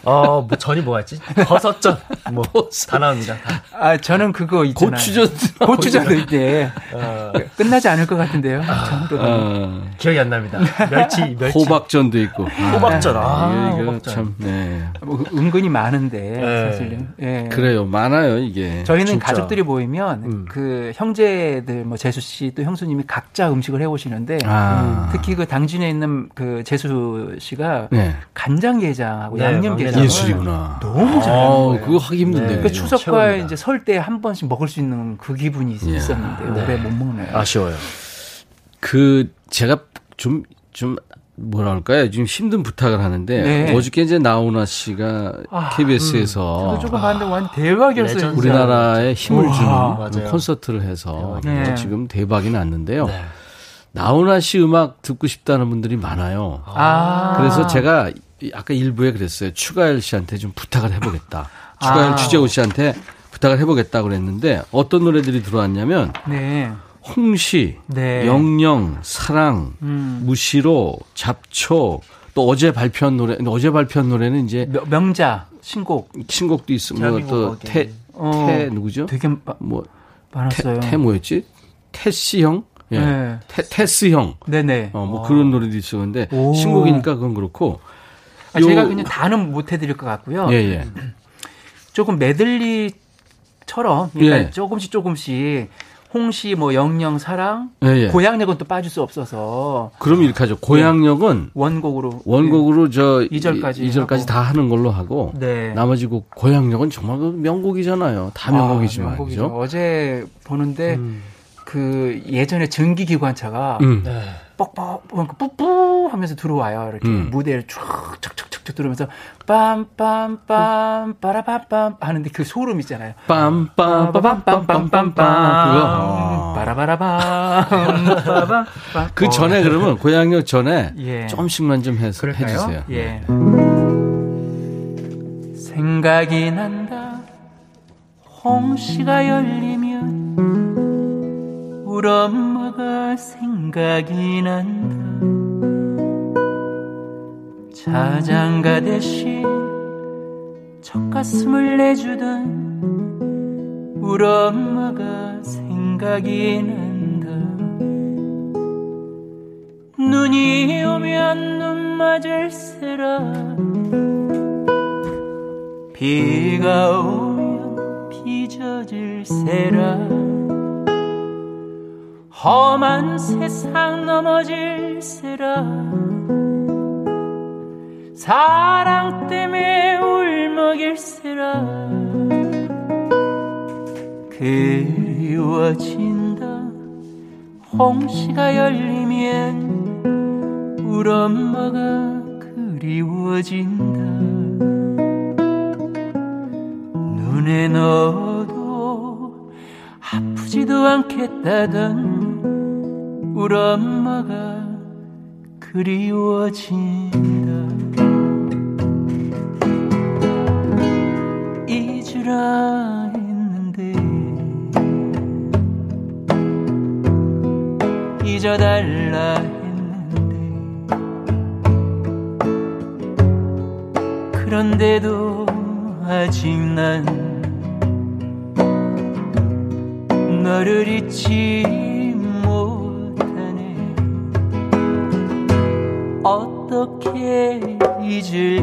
어, 뭐 전이 뭐였지? 버섯전. 뭐 다 나옵니다. 다.
아, 저는 그거 있잖아요.
고추전.
고추전도 이제
어,
끝나지 않을 것 같은데요. 정도는.
어,
기억이 안 납니다. 멸치, 멸치.
호박전도 있고. 아,
호박전. 아,
이거
호박전.
참, 네.
뭐 은근히 많은데
네.
사실은. 예.
그래요. 많아요, 이게.
저희는
진짜.
가족들이 모이면
음.
그 형제들 뭐 재수 씨 또 형수님이 각자 음식을 해 오시는데
아.
특히 그 당진에 있는 그 재수 씨가
네.
간장 게장하고
네,
양념게장
예술이구나.
너무 잘하는
어,
거예요.
그거 하기 힘든데.
네.
그? 추석과
최고입니다.
이제 설 때 한 번씩 먹을 수 있는 그 기분이
예.
있었는데
네.
올해 못 먹네요.
아쉬워요.
그, 제가 좀, 좀, 뭐라 할까요? 지금 힘든 부탁을 하는데,
네.
어저께 이제 나훈아 씨가
아,
KBS에서
저도 조금 봤는데 완전 대박이었어요.
우리나라에 힘을
우와.
주는
맞아요.
콘서트를 해서
네.
지금 대박이 났는데요.
네.
나훈아 씨 음악 듣고 싶다는 분들이 많아요.
아.
그래서 제가 이- 아까 일부에 그랬어요. 추가열 씨한테 좀 부탁을 해보겠다. 추가열
아.
추재호 씨한테 부탁을 해보겠다 그랬는데 어떤 노래들이 들어왔냐면
네.
홍시,
네.
영영, 사랑,
음.
무시로, 잡초, 또 어제 발표한 노래, 어제 발표한 노래는 이제
명- 명자 신곡
신곡도 있으면
대한민국
또
again.
태,
어,
태 누구죠?
되게 마-
뭐
많았어요.
태, 태 뭐였지? 테시 형? 예.
네.
테, 테스 형.
네네.
어, 뭐 그런 노래도 있었는데
오.
신곡이니까 그건 그렇고.
아,
요-
제가 그냥 다는 못 해드릴 것 같고요.
예, 예.
조금 메들리처럼 그러니까
예.
조금씩 조금씩 홍시 뭐 영영 사랑
예, 예.
고향역은 또 빠질 수 없어서
그럼 이렇게 하죠. 고향역은
원곡으로
원곡으로 저
예. 이절까지
이절까지
하고.
다 하는 걸로 하고
네.
나머지 곡 고향역은 정말 그 명곡이잖아요. 다
아,
명곡이지만
명곡이죠.
그죠?
어제 보는데
음.
그 예전에 전기 기관차가
음.
네.
뻑뻑 뭔가 뿌뿌 하면서 들어와요. 이렇게
음.
무대를 촥촥촥촥 들어오면서 빰빰빰 빠라밤빰 하는데 그 소름 있잖아요.
빰빰빰빰빰빰빰 그거. 어.
빠라바라밤
그 전에 그러면 고향역 전에
예.
조금씩만 좀 해서
그럴까요?
해주세요.
예. 생각이 난다. 홍시가 열리면 우리 엄마가 생각이 난다. 자장가 대신 젖가슴을 내주던 우리 엄마가 생각이 난다. 눈이 오면 눈 맞을세라 비가 오면 비 젖을세라 험한 세상 넘어질세라 사랑 때문에 울먹일세라 그리워진다. 홍시가 열리면 우리 엄마가 그리워진다. 눈에 넣어도 아프지도 않겠다던 우리 엄마가 그리워진다. 잊으라 했는데 잊어달라 했는데 그런데도 아직 난 너를 잊지 어떻게 잊을까?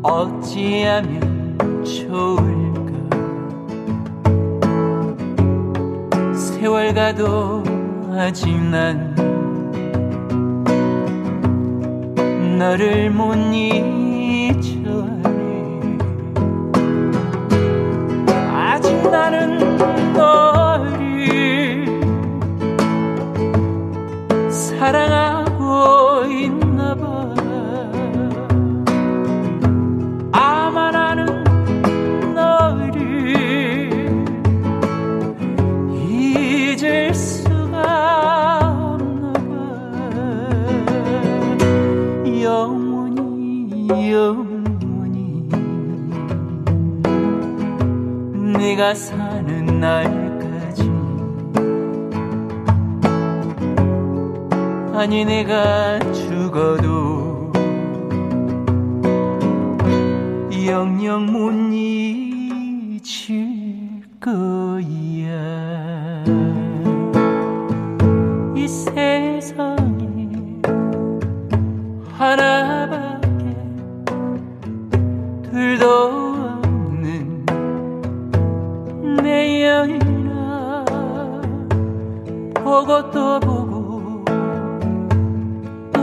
어찌하면 좋을까? 세월 가도 아직 난 너를 못 잊어내 아직 나는 내가 사는 날까지. 아니 내가 죽어도 영영 못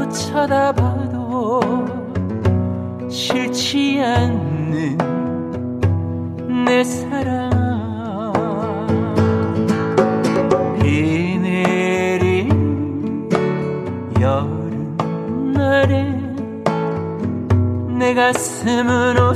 또 쳐다봐도 싫지 않는 내 사랑. 비 내린 여름날에 내 가슴은 오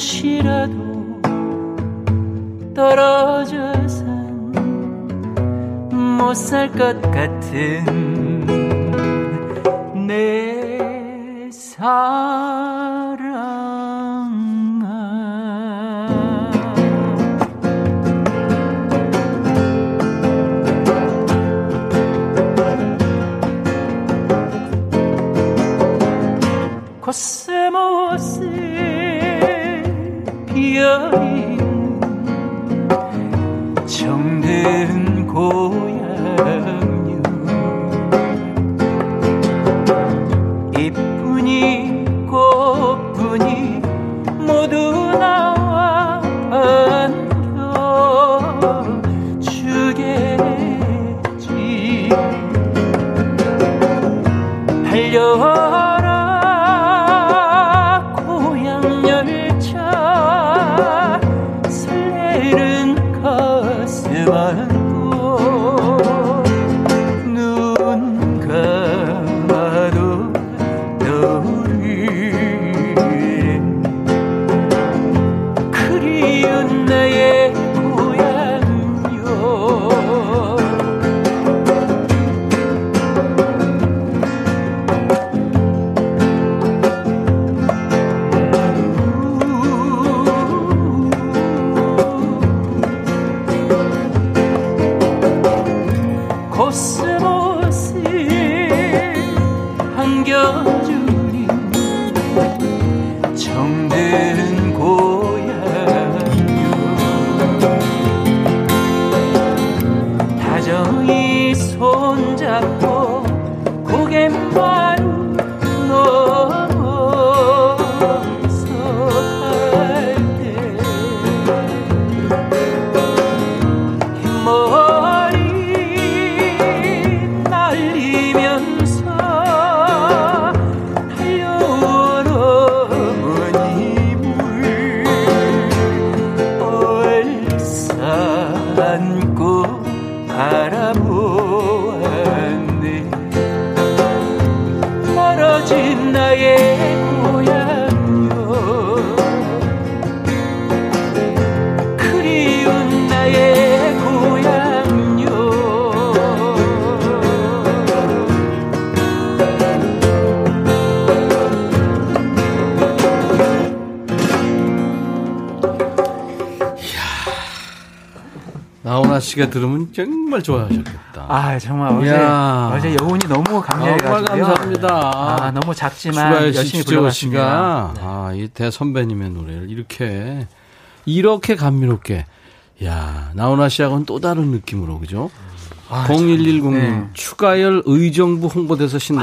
잠시라도 떨어져선 못살 것 같은 내 사랑아. 코스모스
씨가 들으면 정말 좋아하셨겠다.
아 정말 어제
이야.
어제 여운이 너무 강렬해가지고요.
정말 감사합니다.
아 너무 작지만 열심히 불러봤습니다.
씨가 아, 이 대선배님의 노래를 이렇게 이렇게 감미롭게 야 나훈아 씨하고는 또 다른 느낌으로 그죠? 0110님
네.
추가열 의정부 홍보대사 신,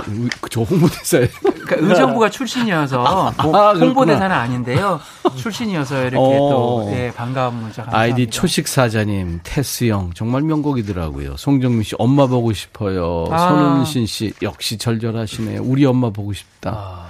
저 홍보대사예요.
그러니까 의정부가 출신이어서 뭐
아.
홍보대사는 아닌데요. 출신이어서 이렇게
어.
또 예, 반가운 문자 감사합니다.
아이디 초식사자님, 테스형, 정말 명곡이더라고요. 송정민 씨, 엄마 보고 싶어요.
아.
손은신 씨, 역시 절절하시네요. 우리 엄마 보고 싶다.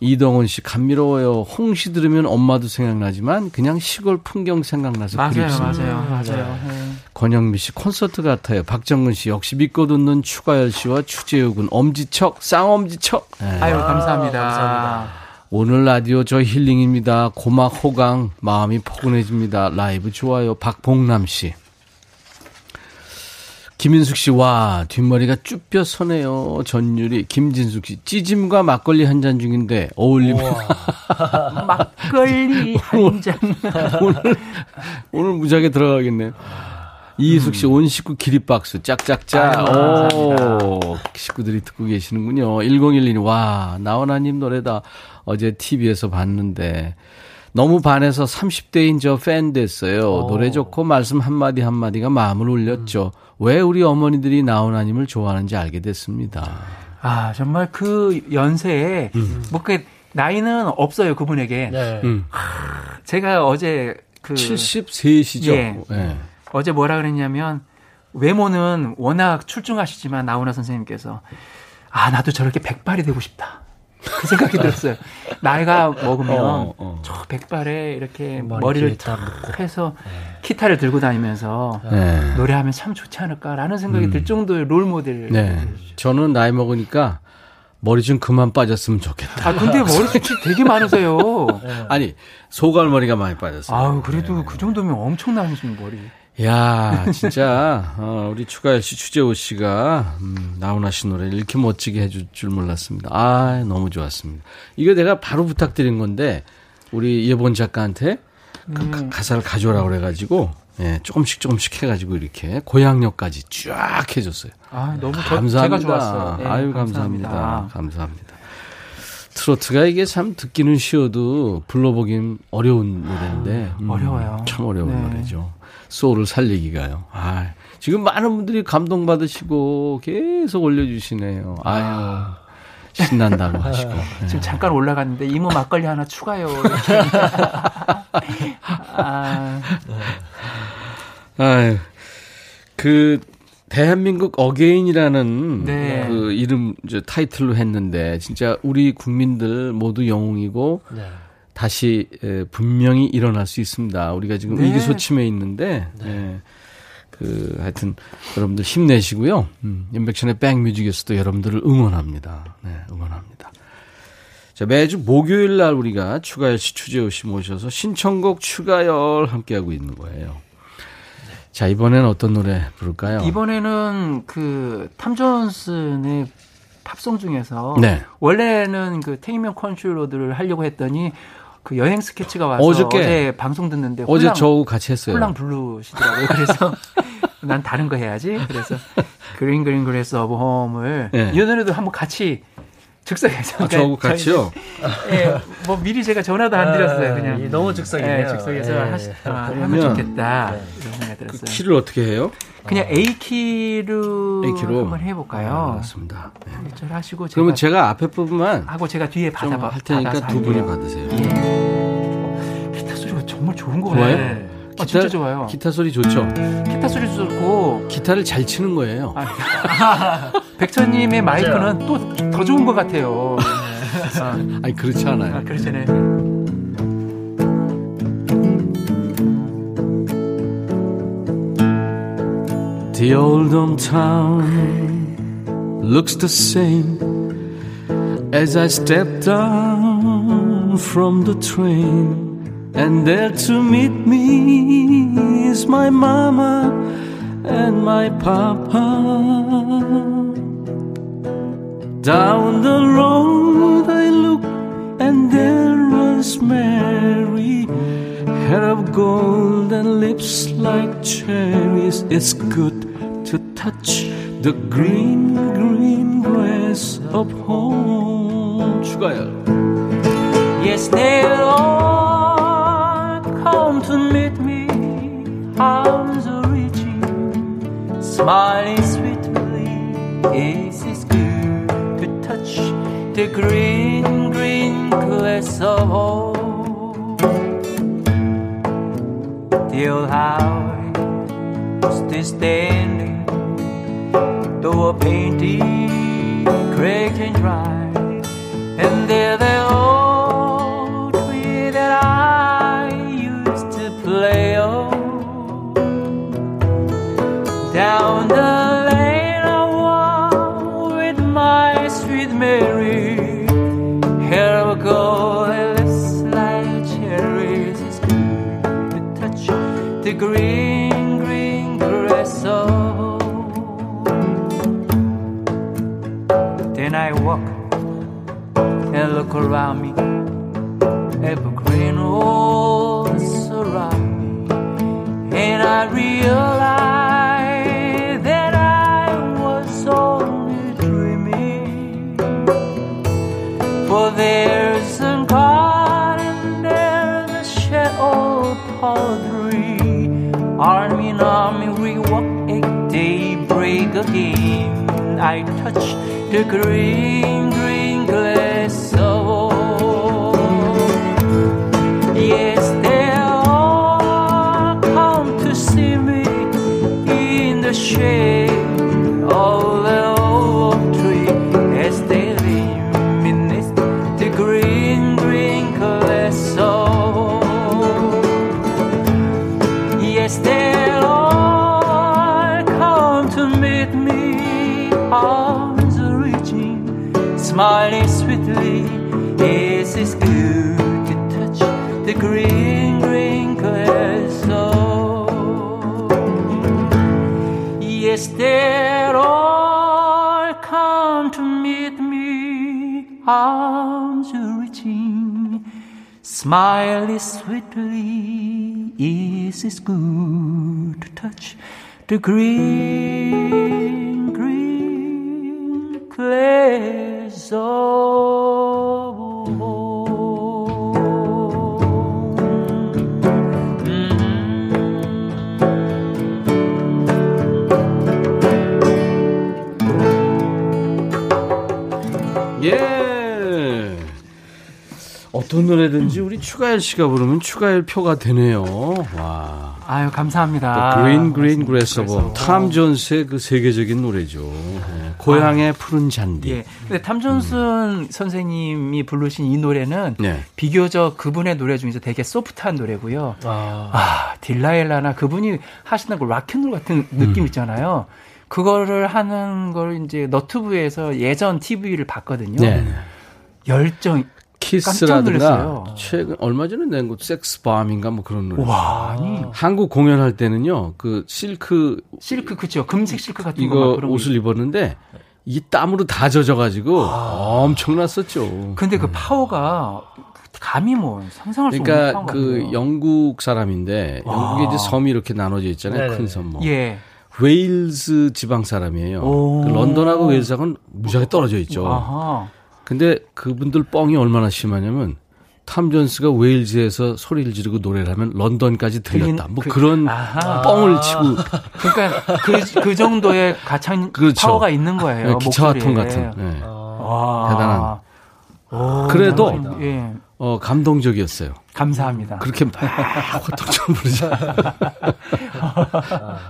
이동훈 씨, 감미로워요. 홍시 들으면 엄마도 생각나지만, 그냥 시골 풍경 생각나서
맞아요,
그립습니다.
맞아요, 맞아요. 예.
권영미 씨, 콘서트 같아요. 박정근 씨, 역시 믿고 듣는 추가열 씨와 추재우 군, 엄지척, 쌍엄지척. 예.
아유 감사합니다.
감사합니다.
오늘 라디오 저 힐링입니다. 고막 호강 마음이 포근해집니다. 라이브 좋아요. 박봉남 씨. 김인숙 씨, 와, 뒷머리가 쭈뼛 서네요. 전율이. 김진숙 씨, 찌짐과 막걸리 한 잔 중인데, 어울리면.
막걸리 한 잔.
오늘, 오늘 무지하게 들어가겠네요. 이희숙 씨, 온 식구 기립박수, 짝짝짝. 오, 식구들이 듣고 계시는군요. 1012님, 와, 나원아님 노래다. 어제 TV에서 봤는데. 너무 반해서 30대인 저 팬 됐어요. 노래 좋고 말씀 한마디 한마디가 마음을 울렸죠. 왜 우리 어머니들이 나훈아님을 좋아하는지 알게 됐습니다.
아, 정말 그 연세에, 뭐, 그, 나이는 없어요, 그분에게.
네.
음.
제가 어제 그.
73시죠.
예.
예.
어제 뭐라 그랬냐면, 외모는 워낙 출중하시지만, 나훈아 선생님께서, 아, 나도 저렇게 백발이 되고 싶다. 그 생각이 들었어요. 나이가 먹으면,
어, 어.
저 백발에 이렇게
머리
머리를
길게
딱탁 해서 기타를 들고 다니면서
네.
노래하면 참 좋지 않을까라는 생각이 들 정도의 롤 모델.
네. 저는 나이 먹으니까 머리 좀 그만 빠졌으면 좋겠다.
아, 근데 머리숱이 되게 많으세요.
아니, 소갈머리가 많이 빠졌어요.
아우, 그래도 그 정도면 엄청나신 머리.
야, 진짜 어, 우리 추가열 씨, 추재호 씨가 음, 나훈아 씨 노래를 이렇게 멋지게 해줄 줄 몰랐습니다. 아, 너무 좋았습니다. 이거 내가 바로 부탁드린 건데 우리 예본 작가한테 그 가- 가사를 가져오라 그래가지고 예, 조금씩 조금씩 해가지고 이렇게 고향역까지 쫙 해줬어요.
아, 너무 저,
감사합니다.
제가 좋았어요. 네,
아유 감사합니다. 감사합니다. 트로트가 이게 참 듣기는 쉬워도 불러보긴 어려운 노래인데 음,
어려워요.
참 어려운
네.
노래죠. 소울을 살리기가요. 아, 지금 많은 분들이 감동받으시고 계속 올려주시네요. 아유 신난다고 하시고. 네.
지금 잠깐 올라갔는데 이모 막걸리 하나 추가요. 아,
아유, 그 대한민국 어게인이라는
네.
그 이름 저 타이틀로 했는데 진짜 우리 국민들 모두 영웅이고
네.
다시 에, 분명히 일어날 수 있습니다. 우리가 지금
네.
위기소침해 있는데 예, 그 하여튼 여러분들 힘내시고요. 음, 인백션의 백뮤직에서도 여러분들을 응원합니다. 네, 응원합니다. 자, 매주 목요일 날 우리가 추가열 씨, 추재호 씨 모셔서 신청곡 추가열 함께하고 있는 거예요. 자, 이번에는 어떤 노래 부를까요?
이번에는 그 탐존슨의 팝송 중에서
네.
원래는 그 테이면 컨트롤러들을 하려고 했더니 그 여행 스케치가 와서
어저께.
어제 방송 듣는데
어제
홀랑,
저하고 같이 했어요.
홀랑 부르시더라고요. 그래서 난 다른 거 해야지. 그래서 Green Green Grass of Home을
네.
이 노래도 한번 같이 즉석에서
아, 저하고 같이요?
예, 뭐 미리 제가 전화도 안 드렸어요. 그냥
아, 이 너무 즉석이네요.
예, 즉석에서
예.
하시, 아, 하면 좋겠다 이런 생각이
그
들었어요.
키를 어떻게 해요?
그냥 A 키로
A 키로
한번 해볼까요?
알았습니다. 네.
절 하시고
그러면 제가 앞에 부분만
하고 제가 뒤에 받아
좀할 테니까 두 분이. 받으세요.
기타 소리가 정말 좋은 거
좋아요?
아, 진짜 좋아요.
기타 소리 좋죠?
기타 소리도 좋고
기타를 잘 치는 거예요.
아, 백천님의 마이크는 또 더 좋은 것 같아요. 아,
아니 그렇지 않아요.
아, 그렇잖아요.
The old hometown looks the same as I step down from the train. And there to meet me is my mama and my papa. Down the road I look and there was Mary Hair of gold and lips like cherries It's good to touch the green green grass of home 추가요
Yes, they'll all smiling sweetly. Yes, it's good to touch the green, green grass of home. The old house still standing, though a painting cracked and dry. And there the around me, all surround me, and I realize that I was only dreaming. For there's a God and there's a shadow poetry. Arm in arm, we walk at daybreak again. I touch the green, green glass Smile is sweetly is his good touch to green, green clay
zone. 어떤 노래든지 우리 추가열 씨가 부르면 추가열 표가 되네요. 와.
아유 감사합니다.
그린 그린 그래서버 탐 존스의 그 세계적인 노래죠. 예. 고향의 푸른 잔디.
예. 근데 탐 존슨 선생님이 부르신 이 노래는
네.
비교적 그분의 노래 중에서 되게 소프트한 노래고요. 아, 딜라일라나 그분이 하시는 그 락앤롤 같은 느낌 있잖아요. 그거를 하는 걸 이제 너튜브에서 예전 TV를 봤거든요.
네.
열정
키스라든가. 최근 얼마 전에 낸거 섹스 밤인가 뭐 그런 노래.
와, 아니
한국 공연할 때는요. 그 실크
실크 그죠? 금색 실크 같은 거
이거
막 그런 거
옷을 입었는데 이 땀으로 다 젖어가지고 엄청났었죠.
근데 그 파워가 감히 뭐 상상할 수 없는
그러니까 그 영국 사람인데 영국에 이제 섬이 이렇게 나눠져 있잖아요. 큰 섬 뭐.
예.
웨일즈 지방 사람이에요.
오.
그 런던하고 웨일즈하고는 무지하게 떨어져 있죠.
아하.
근데 그분들 뻥이 얼마나 심하냐면 탐 존스가 웨일즈에서 소리를 지르고 노래를 하면 런던까지 들렸다. 뭐
그-
그, 런
아하.
뻥을 치고
그러니까 그, 그 정도의 가창
그렇죠.
파워가 있는 거예요.
네, 기차화통. 같은. 네.
와.
대단한.
오,
그래도.
예.
어, 감동적이었어요.
감사합니다.
그렇게 막 호통처럼 부르지.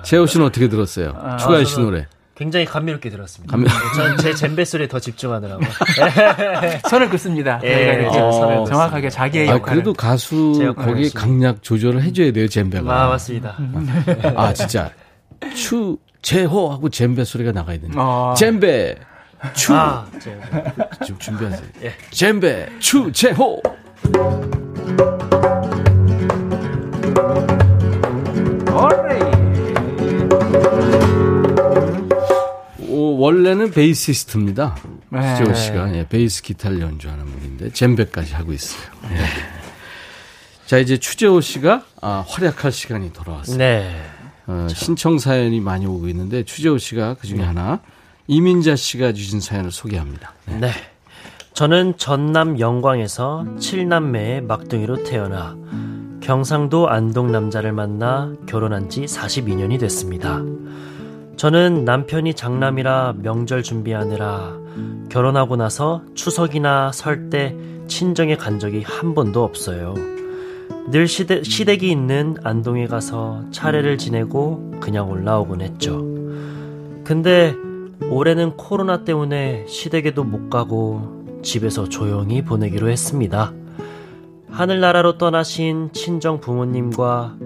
재호 씨는 어떻게 들었어요? 추가열 씨 노래.
굉장히 감미롭게 들었습니다.
감미-
저는 제 젬베 소리에 더 집중하느라고.
선을 긋습니다.
예,
어,
선을
정확하게 자기의
아,
역할을.
그래도 가수
했습니다.
강약 조절을 해줘야 돼요, 젬베가.
아, 맞습니다.
아, 진짜. 추, 제호 하고 젬베 소리가 나가야 된다.
어.
젬베, 추.
아, 제-
지금 준비하세요.
예.
젬베, 추, 제호. 오, 원래는 베이시스트입니다.
네.
수재호 씨가 예, 베이스 기타를 연주하는 분인데 젬베까지 하고 있어요. 예. 자 이제 추재호 씨가 아, 활약할 시간이 돌아왔어요.
네.
어, 신청 사연이 많이 오고 있는데 추재호 씨가 그
네.
중에 하나 이민자 씨가 주신 사연을 소개합니다.
네. 저는 전남 영광에서 칠남매의 막둥이로 태어나 경상도 안동 남자를 만나 결혼한 지 42년이 됐습니다. 저는 남편이 장남이라 명절 준비하느라 결혼하고 나서 추석이나 설 때 친정에 간 적이 한 번도 없어요. 늘 시댁, 시댁이 있는 안동에 가서 차례를 지내고 그냥 올라오곤 했죠. 근데 올해는 코로나 때문에 시댁에도 못 가고 집에서 조용히 보내기로 했습니다. 하늘나라로 떠나신 친정 부모님과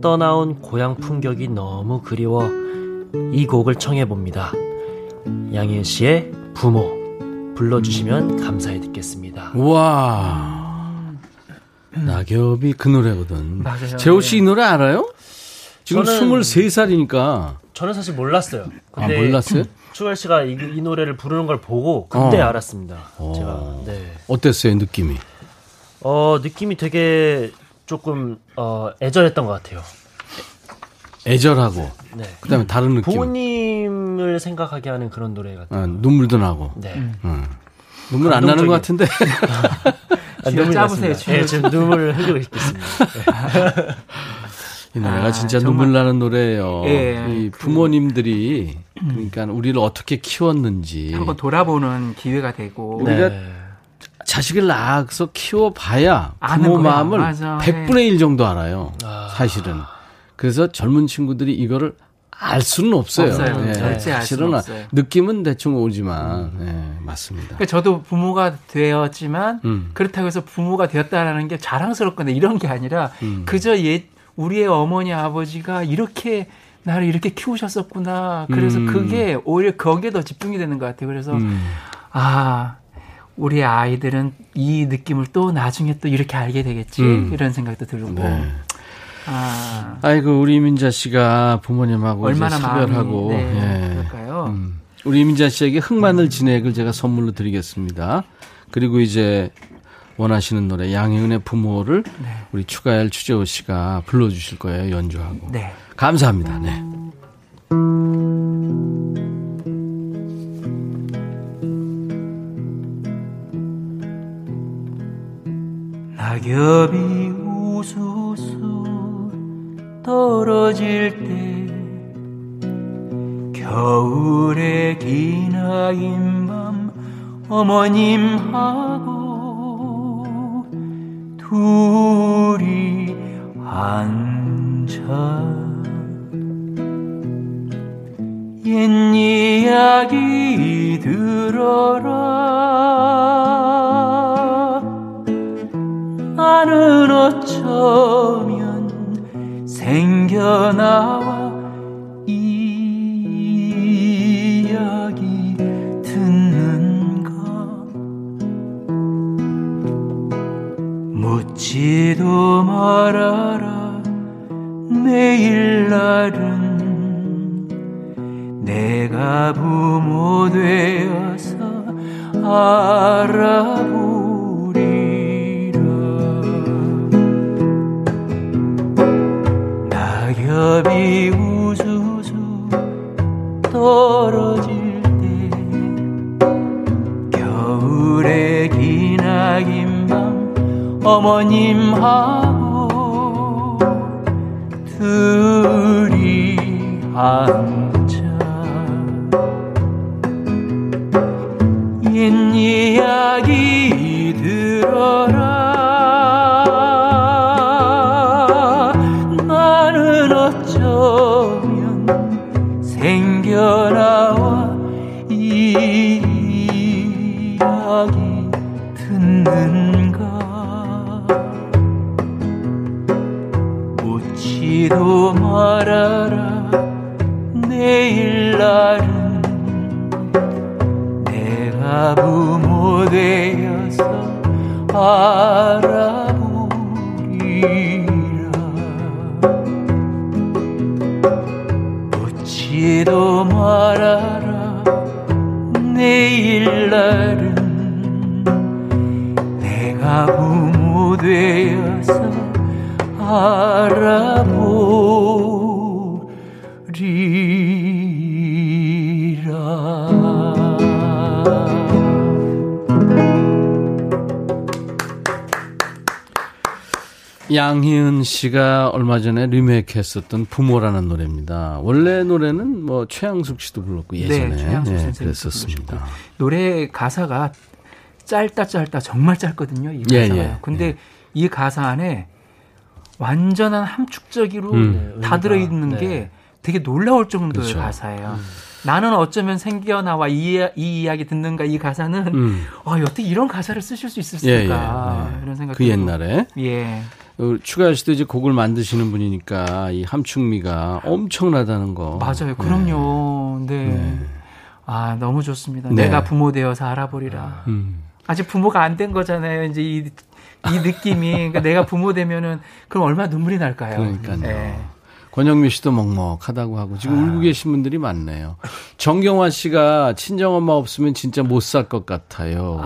떠나온 고향 풍경이 너무 그리워 이 곡을 청해봅니다. 양희은 씨의 부모 불러주시면 감사히 듣겠습니다.
우와. 낙엽이 그 노래거든.
맞아요.
재호 씨이 노래 알아요? 지금
저는-
23살이니까.
저는 사실 몰랐어요.
아, 몰랐어요?
추가열 씨가 이, 이 노래를 부르는 걸 보고 그때
어.
알았습니다. 제가 네.
어땠어요 느낌이?
어 느낌이 되게 조금 어 애절했던 것 같아요.
애절하고
네.
그다음에 다른 느낌.
부모님을 생각하게 하는 그런 노래 같아요.
아, 눈물도 나고.
네.
음. 눈물 안 나는 것 같은데.
아, 눈물
짜보세요,
네, 지금 눈물을 흘리고 있겠습니다.
이 노래가
아,
진짜
정말.
눈물 나는 노래예요.
예,
이
그-
부모님들이 그 러니까 우리를 어떻게 키웠는지
한번 돌아보는 기회가 되고
우리가
네.
자식을 낳아서 키워봐야 부모. 마음을
맞아.
100분의 1 정도 알아요.
아.
사실은. 그래서 젊은 친구들이 이거를 알 수는 없어요.
없어요.
예,
절대 알 수는 없어요.
느낌은 대충 오지만 예, 맞습니다.
그러니까 저도 부모가 되었지만
음.
그렇다고 해서 부모가 되었다라는 게 자랑스럽거나 이런 게 아니라
음.
그저 옛 우리의 어머니 아버지가 이렇게 나를 이렇게 키우셨었구나. 그래서
음.
그게 오히려 거기에 더 집중이 되는 것 같아요. 그래서
음.
아 우리 아이들은 이 느낌을 또 나중에 또 이렇게 알게 되겠지
음.
이런 생각도 들고
네.
아
아이고 우리 이민자 씨가 부모님하고
얼마나
사별하고
마음이 네,
예.
그럴까요?
음. 우리 이민자 씨에게 흑마늘 진액을 제가 선물로 드리겠습니다. 그리고 이제 원하시는 노래 양희은의 부모를
네.
우리 추가열 추재호 씨가 불러주실 거예요 연주하고.
네.
감사합니다. 네.
낙엽이 떨어질 때 겨울의 기나긴 밤 어머님하고 둘이 앉아 옛 이야기 들어라. 나는 어쩌 말아라. 내일 날은 내가 부모 되어서 알아보리라. 낙엽이 우수수 떨어질 때 겨울의 기나긴 밤 어머님하고 앉 내
양희은 씨가 얼마 전에 리메이크했었던 부모라는 노래입니다. 원래 노래는 뭐 최양숙 씨도 불렀고 예전에
네, 최양숙
네, 그랬었습니다.
노래 가사가 짧다 짧다 정말 짧거든요. 이
예,
가사가.
예,
근데 이 가사 안에 완전한 함축적으로
음.
다
네,
들어있는
네.
게 되게 놀라울 정도의
그렇죠.
가사예요. 나는 어쩌면 생겨나와 이, 이 이야기 듣는가 이 가사는
음.
어, 어떻게 이런 가사를 쓰실 수
예, 예.
있었을까
네.
이런 생각
그 옛날에
예
어, 추가열 씨도 이제 곡을 만드시는 분이니까 이 함축미가 엄청나다는 거.
맞아요 그럼요 네.
네.
아 너무 좋습니다
네.
내가 부모 되어서 알아보리라
음.
아직 부모가 안 된 거잖아요. 이제 이, 이 느낌이. 그러니까 내가 부모 되면은 그럼 얼마나 눈물이 날까요?
그러니까요.
예.
권영미 씨도 먹먹하다고 하고 지금 울고 계신 분들이 많네요. 정경화 씨가 친정엄마 없으면 진짜 못 살 것 같아요.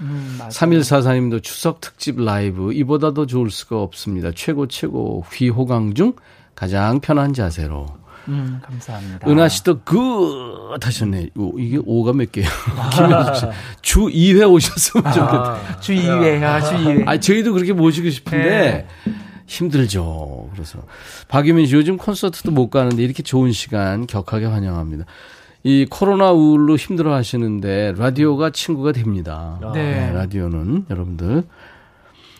음, 맞아요.
3144님도 추석 특집 라이브 이보다 더 좋을 수가 없습니다. 최고 최고 귀호강 중 가장 편한 자세로.
음, 감사합니다.
은하 씨도 good 하셨네. 요, 이게 5가 몇 개예요? 김현숙 씨. 주 2회 오셨으면 좋겠다.
주 2회야, 주 2회.
아, 저희도 그렇게 모시고 싶은데 힘들죠. 그래서 박유민 씨 요즘 콘서트도 못 가는데 이렇게 좋은 시간 격하게 환영합니다. 이 코로나 우울로 힘들어 하시는데 라디오가 친구가 됩니다.
네.
라디오는 여러분들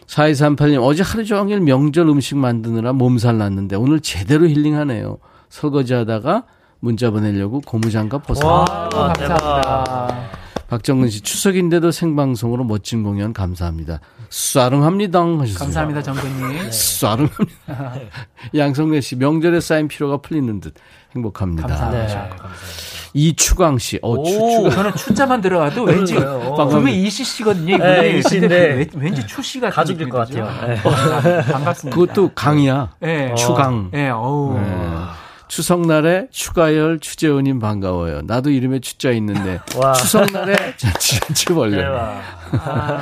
4238님 어제 하루 종일 명절 음식 만드느라 몸살 났는데 오늘 제대로 힐링하네요. 설거지 하다가 문자 보내려고 고무장갑 벗어.
와,
감사합니다.
박정근 씨 추석인데도 생방송으로 멋진 공연 감사합니다. 쏴릉합니다 하셨어요.
감사합니다, 정근님.
쏴릉합니다. 양성래 씨 명절에 쌓인 피로가 풀리는 듯 행복합니다.
감사합니다.
네, 감사합니다.
이추광 씨, 어, 추,
오,
추가.
저는 추자만 들어가도 왠지 분명 이씨 씨거든요.
네, 이씨인데
왠- 왠지 추 씨 같은
가족일 것. 같아요. 네.
어, 반갑습니다.
그것도 강이야.
네.
추강.
네, 어우.
네. 추석날에 추가열 추재훈님 반가워요. 나도 이름에 추자 있는데
와.
추석날에 잔치벌레.
대박.
아,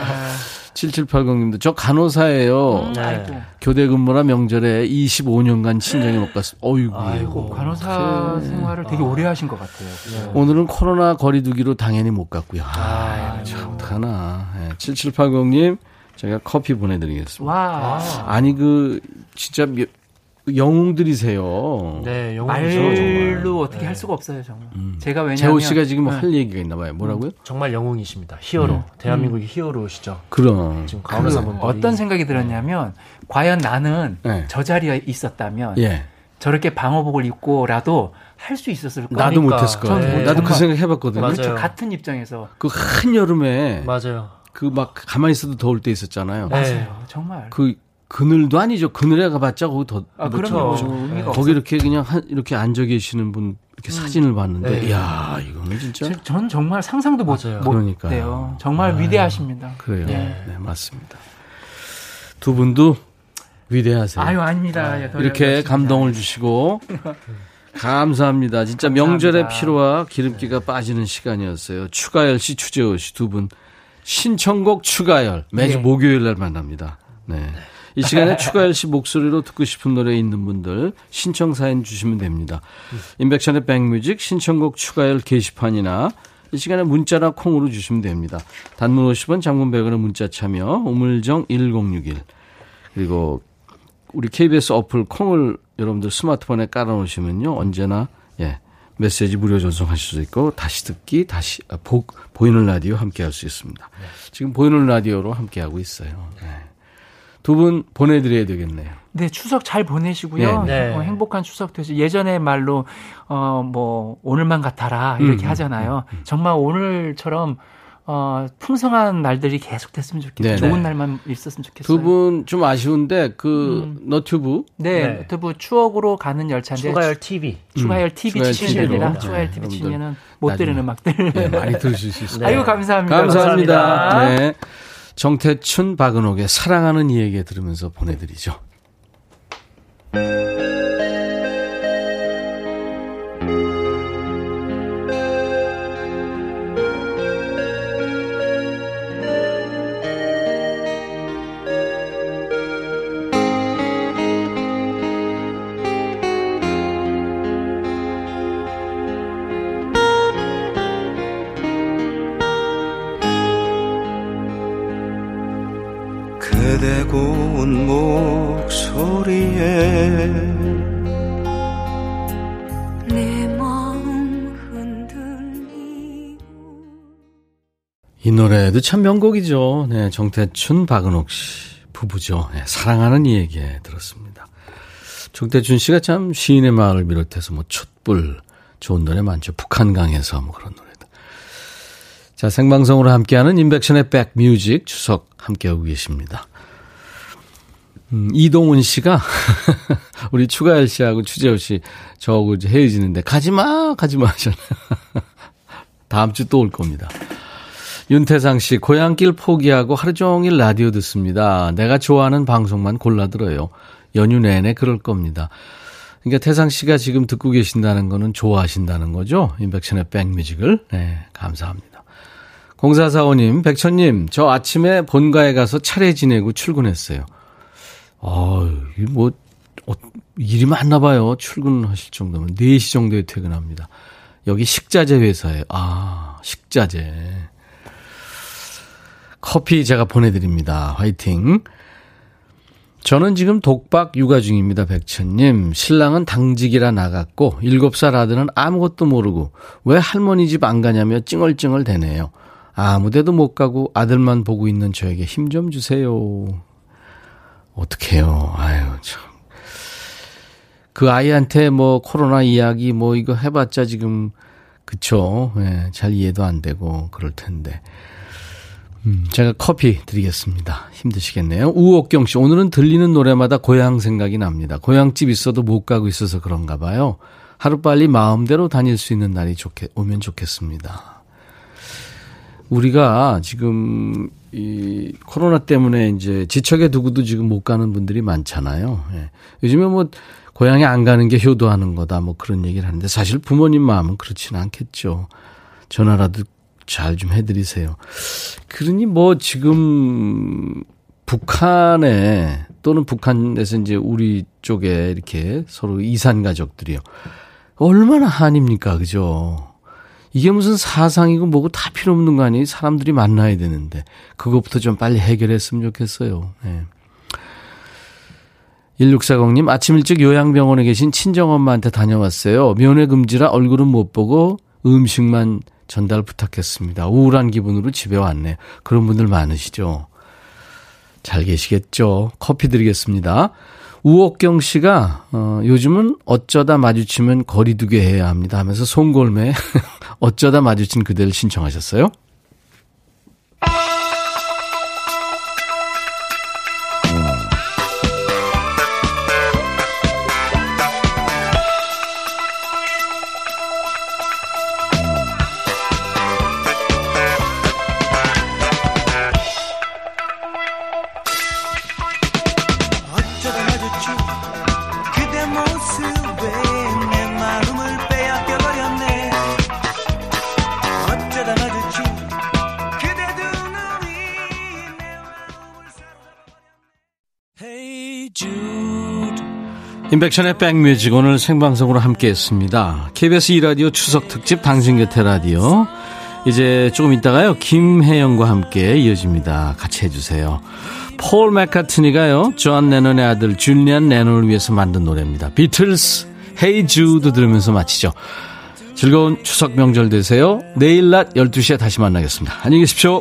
7780님도 저 간호사예요.
음,
네.
아이고.
교대 근무라 명절에 25년간 친정에 못 갔습니다. 어이구.
아이고.
간호사 생활을 되게 오래 하신 것 같아요. 네.
오늘은 코로나 거리두기로 당연히 못 갔고요. 아, 참, 어떡하나. 예, 7780님, 제가 커피 보내드리겠습니다.
와.
아니, 그, 진짜 며- 영웅들이세요.
네, 영웅이죠. 정말.
말로 어떻게 할 수가 없어요, 정말. 제가 왜냐면
재호 씨가 지금 뭐
네.
할 얘기가 있나 봐요. 뭐라고요?
정말 영웅이십니다. 히어로. 대한민국의 히어로시죠.
그럼.
지금
그
간호사분들이
어떤 생각이 들었냐면 과연 나는
네.
저 자리에 있었다면
예.
저렇게 방호복을 입고라도 할 수 있었을 까?
나도
그러니까.
못했을 거예요.
네,
나도 그. 생각 해봤거든요.
맞아요.
그렇죠. 같은 입장에서
그 한 여름에
맞아요.
그 막 가만히 있어도 더울 때 있었잖아요.
네.
맞아요. 정말.
그 그늘도 아니죠. 그늘에 가봤자 거기 더
아, 의미가
거기. 이렇게 그냥 한, 이렇게 앉아 계시는 분 이렇게 사진을 봤는데
네.
이야 이거는 진짜
저- 전 정말 상상도 못. 못
그러니까요.
돼요. 정말 위대하십니다.
그래요.
네.
네, 맞습니다. 두 분도 위대하세요.
아유 아닙니다. 예, 더
이렇게
열심히
감동을 주시고 감사합니다. 진짜 명절의. 피로와 기름기가 빠지는 시간이었어요. 추가열 씨, 추재호 씨 두 분 신청곡 추가열 매주
예.
목요일 날 만납니다. 네. 이 시간에 추가열 씨 목소리로 듣고 싶은 노래 있는 분들 신청 사연 주시면 됩니다. 인백션의 백뮤직 신청곡 추가열 게시판이나 이 시간에 문자나 콩으로 주시면 됩니다. 단문 50원, 장문 100원의 문자 참여 우물정 1061 그리고 우리 KBS 어플 콩을 여러분들 스마트폰에 깔아놓으시면요 언제나 예 메시지 무료 전송하실 수 있고 다시 듣기 다시 아, 보, 보이는 라디오 함께 할 수 있습니다. 지금 보이는 라디오로 함께 하고 있어요. 네. 두 분 보내드려야 되겠네요.
네, 추석 잘 보내시고요.
네. 네.
어, 행복한 추석 되시. 예전에 말로 어 뭐 오늘만 같아라 이렇게
음,
하잖아요. 정말 오늘처럼 어 풍성한 날들이 계속 됐으면 좋겠어요.
네,
좋은
네.
날만 있었으면 좋겠어요.
두 분 좀 아쉬운데 그 너튜브
네,
네.
유튜브 추억으로 가는 열차인데
추가열 TV.
추가열 TV. 됩니다.
네,
추가열 TV
여러분들
치면은 못. 들은 음악들.
네, 많이 들으실 수 있습니다.
아이고 감사합니다.
감사합니다.
감사합니다.
네. 정태춘, 박은옥의 사랑하는 이야기 들으면서 보내드리죠.
고운 목소리에
이 노래도 참 명곡이죠. 네, 정태춘, 박은옥 씨 부부죠. 네, 사랑하는 이 얘기 들었습니다. 정태춘 씨가 참 시인의 마을을 비롯해서 뭐 촛불 좋은 노래 많죠. 북한강에서 뭐 그런 노래들. 자, 생방송으로 함께하는 인백션의 백뮤직 추석 함께하고 계십니다. 음, 이동훈 씨가 우리 추가열 씨하고 추재호 씨 저하고 이제 헤어지는데 가지마 가지마 하잖아요. 다음 주 또 올 겁니다. 윤태상 씨, 고향길 포기하고 하루 종일 라디오 듣습니다. 내가 좋아하는 방송만 골라 들어요. 연휴 내내 그럴 겁니다. 그러니까 태상 씨가 지금 듣고 계신다는 거는 좋아하신다는 거죠. 인백션의 백뮤직을. 네, 감사합니다. 0445님, 백천님, 저 아침에 본가에 가서 차례 지내고 출근했어요. 어, 뭐, 어, 일이 많나 봐요. 출근하실 정도면. 4시 정도에 퇴근합니다. 여기 식자재 회사에, 아, 식자재. 커피 제가 보내드립니다. 화이팅. 저는 지금 독박 육아 중입니다, 백천님. 신랑은 당직이라 나갔고, 7살 아들은 아무것도 모르고, 왜 할머니 집 안 가냐며 찡얼찡얼 대네요. 아무 데도 못 가고 아들만 보고 있는 저에게 힘 좀 주세요. 어떡해요. 아유, 참. 그 아이한테 뭐 코로나 이야기 뭐 이거 해봤자 지금, 그쵸. 예, 잘 이해도 안 되고 그럴 텐데. 음, 제가 커피 드리겠습니다. 힘드시겠네요. 우옥경 씨, 오늘은 들리는 노래마다 고향 생각이 납니다. 고향집 있어도 못 가고 있어서 그런가 봐요. 하루빨리 마음대로 다닐 수 있는 날이 좋게, 오면 좋겠습니다. 우리가 지금 이 코로나 때문에 이제 지척에 두고도 지금 못 가는 분들이 많잖아요. 예. 요즘에 뭐 고향에 안 가는 게 효도하는 거다 뭐 그런 얘기를 하는데 사실 부모님 마음은 그렇지는 않겠죠. 전화라도 잘 좀 해드리세요. 그러니 뭐 지금 북한에 또는 북한에서 이제 우리 쪽에 이렇게 서로 이산 가족들이요. 얼마나 한입니까, 그죠? 이게 무슨 사상이고 뭐고 다 필요 없는 거 아니에요? 사람들이 만나야 되는데. 그것부터 좀 빨리 해결했으면 좋겠어요. 네. 1640님, 아침 일찍 요양병원에 계신 친정엄마한테 다녀왔어요. 면회 금지라 얼굴은 못 보고 음식만 전달 부탁했습니다. 우울한 기분으로 집에 왔네. 그런 분들 많으시죠? 잘 계시겠죠? 커피 드리겠습니다. 우옥경 씨가, 어, 요즘은 어쩌다 마주치면 거리두기 해야 합니다 하면서 송골매 어쩌다 마주친 그대를 신청하셨어요? 임백천의 백뮤직 오늘 생방송으로 함께 했습니다. KBS 2라디오 추석 특집 당신 곁에 라디오. 이제 조금 있다가요. 김혜영과 함께 이어집니다. 같이 해주세요. 폴 맥카트니가요. 존 레논의 아들 줄리안 레논을 위해서 만든 노래입니다. 비틀스 Hey Jude도 들으면서 마치죠. 즐거운 추석 명절 되세요. 내일 낮 12시에 다시 만나겠습니다. 안녕히 계십시오.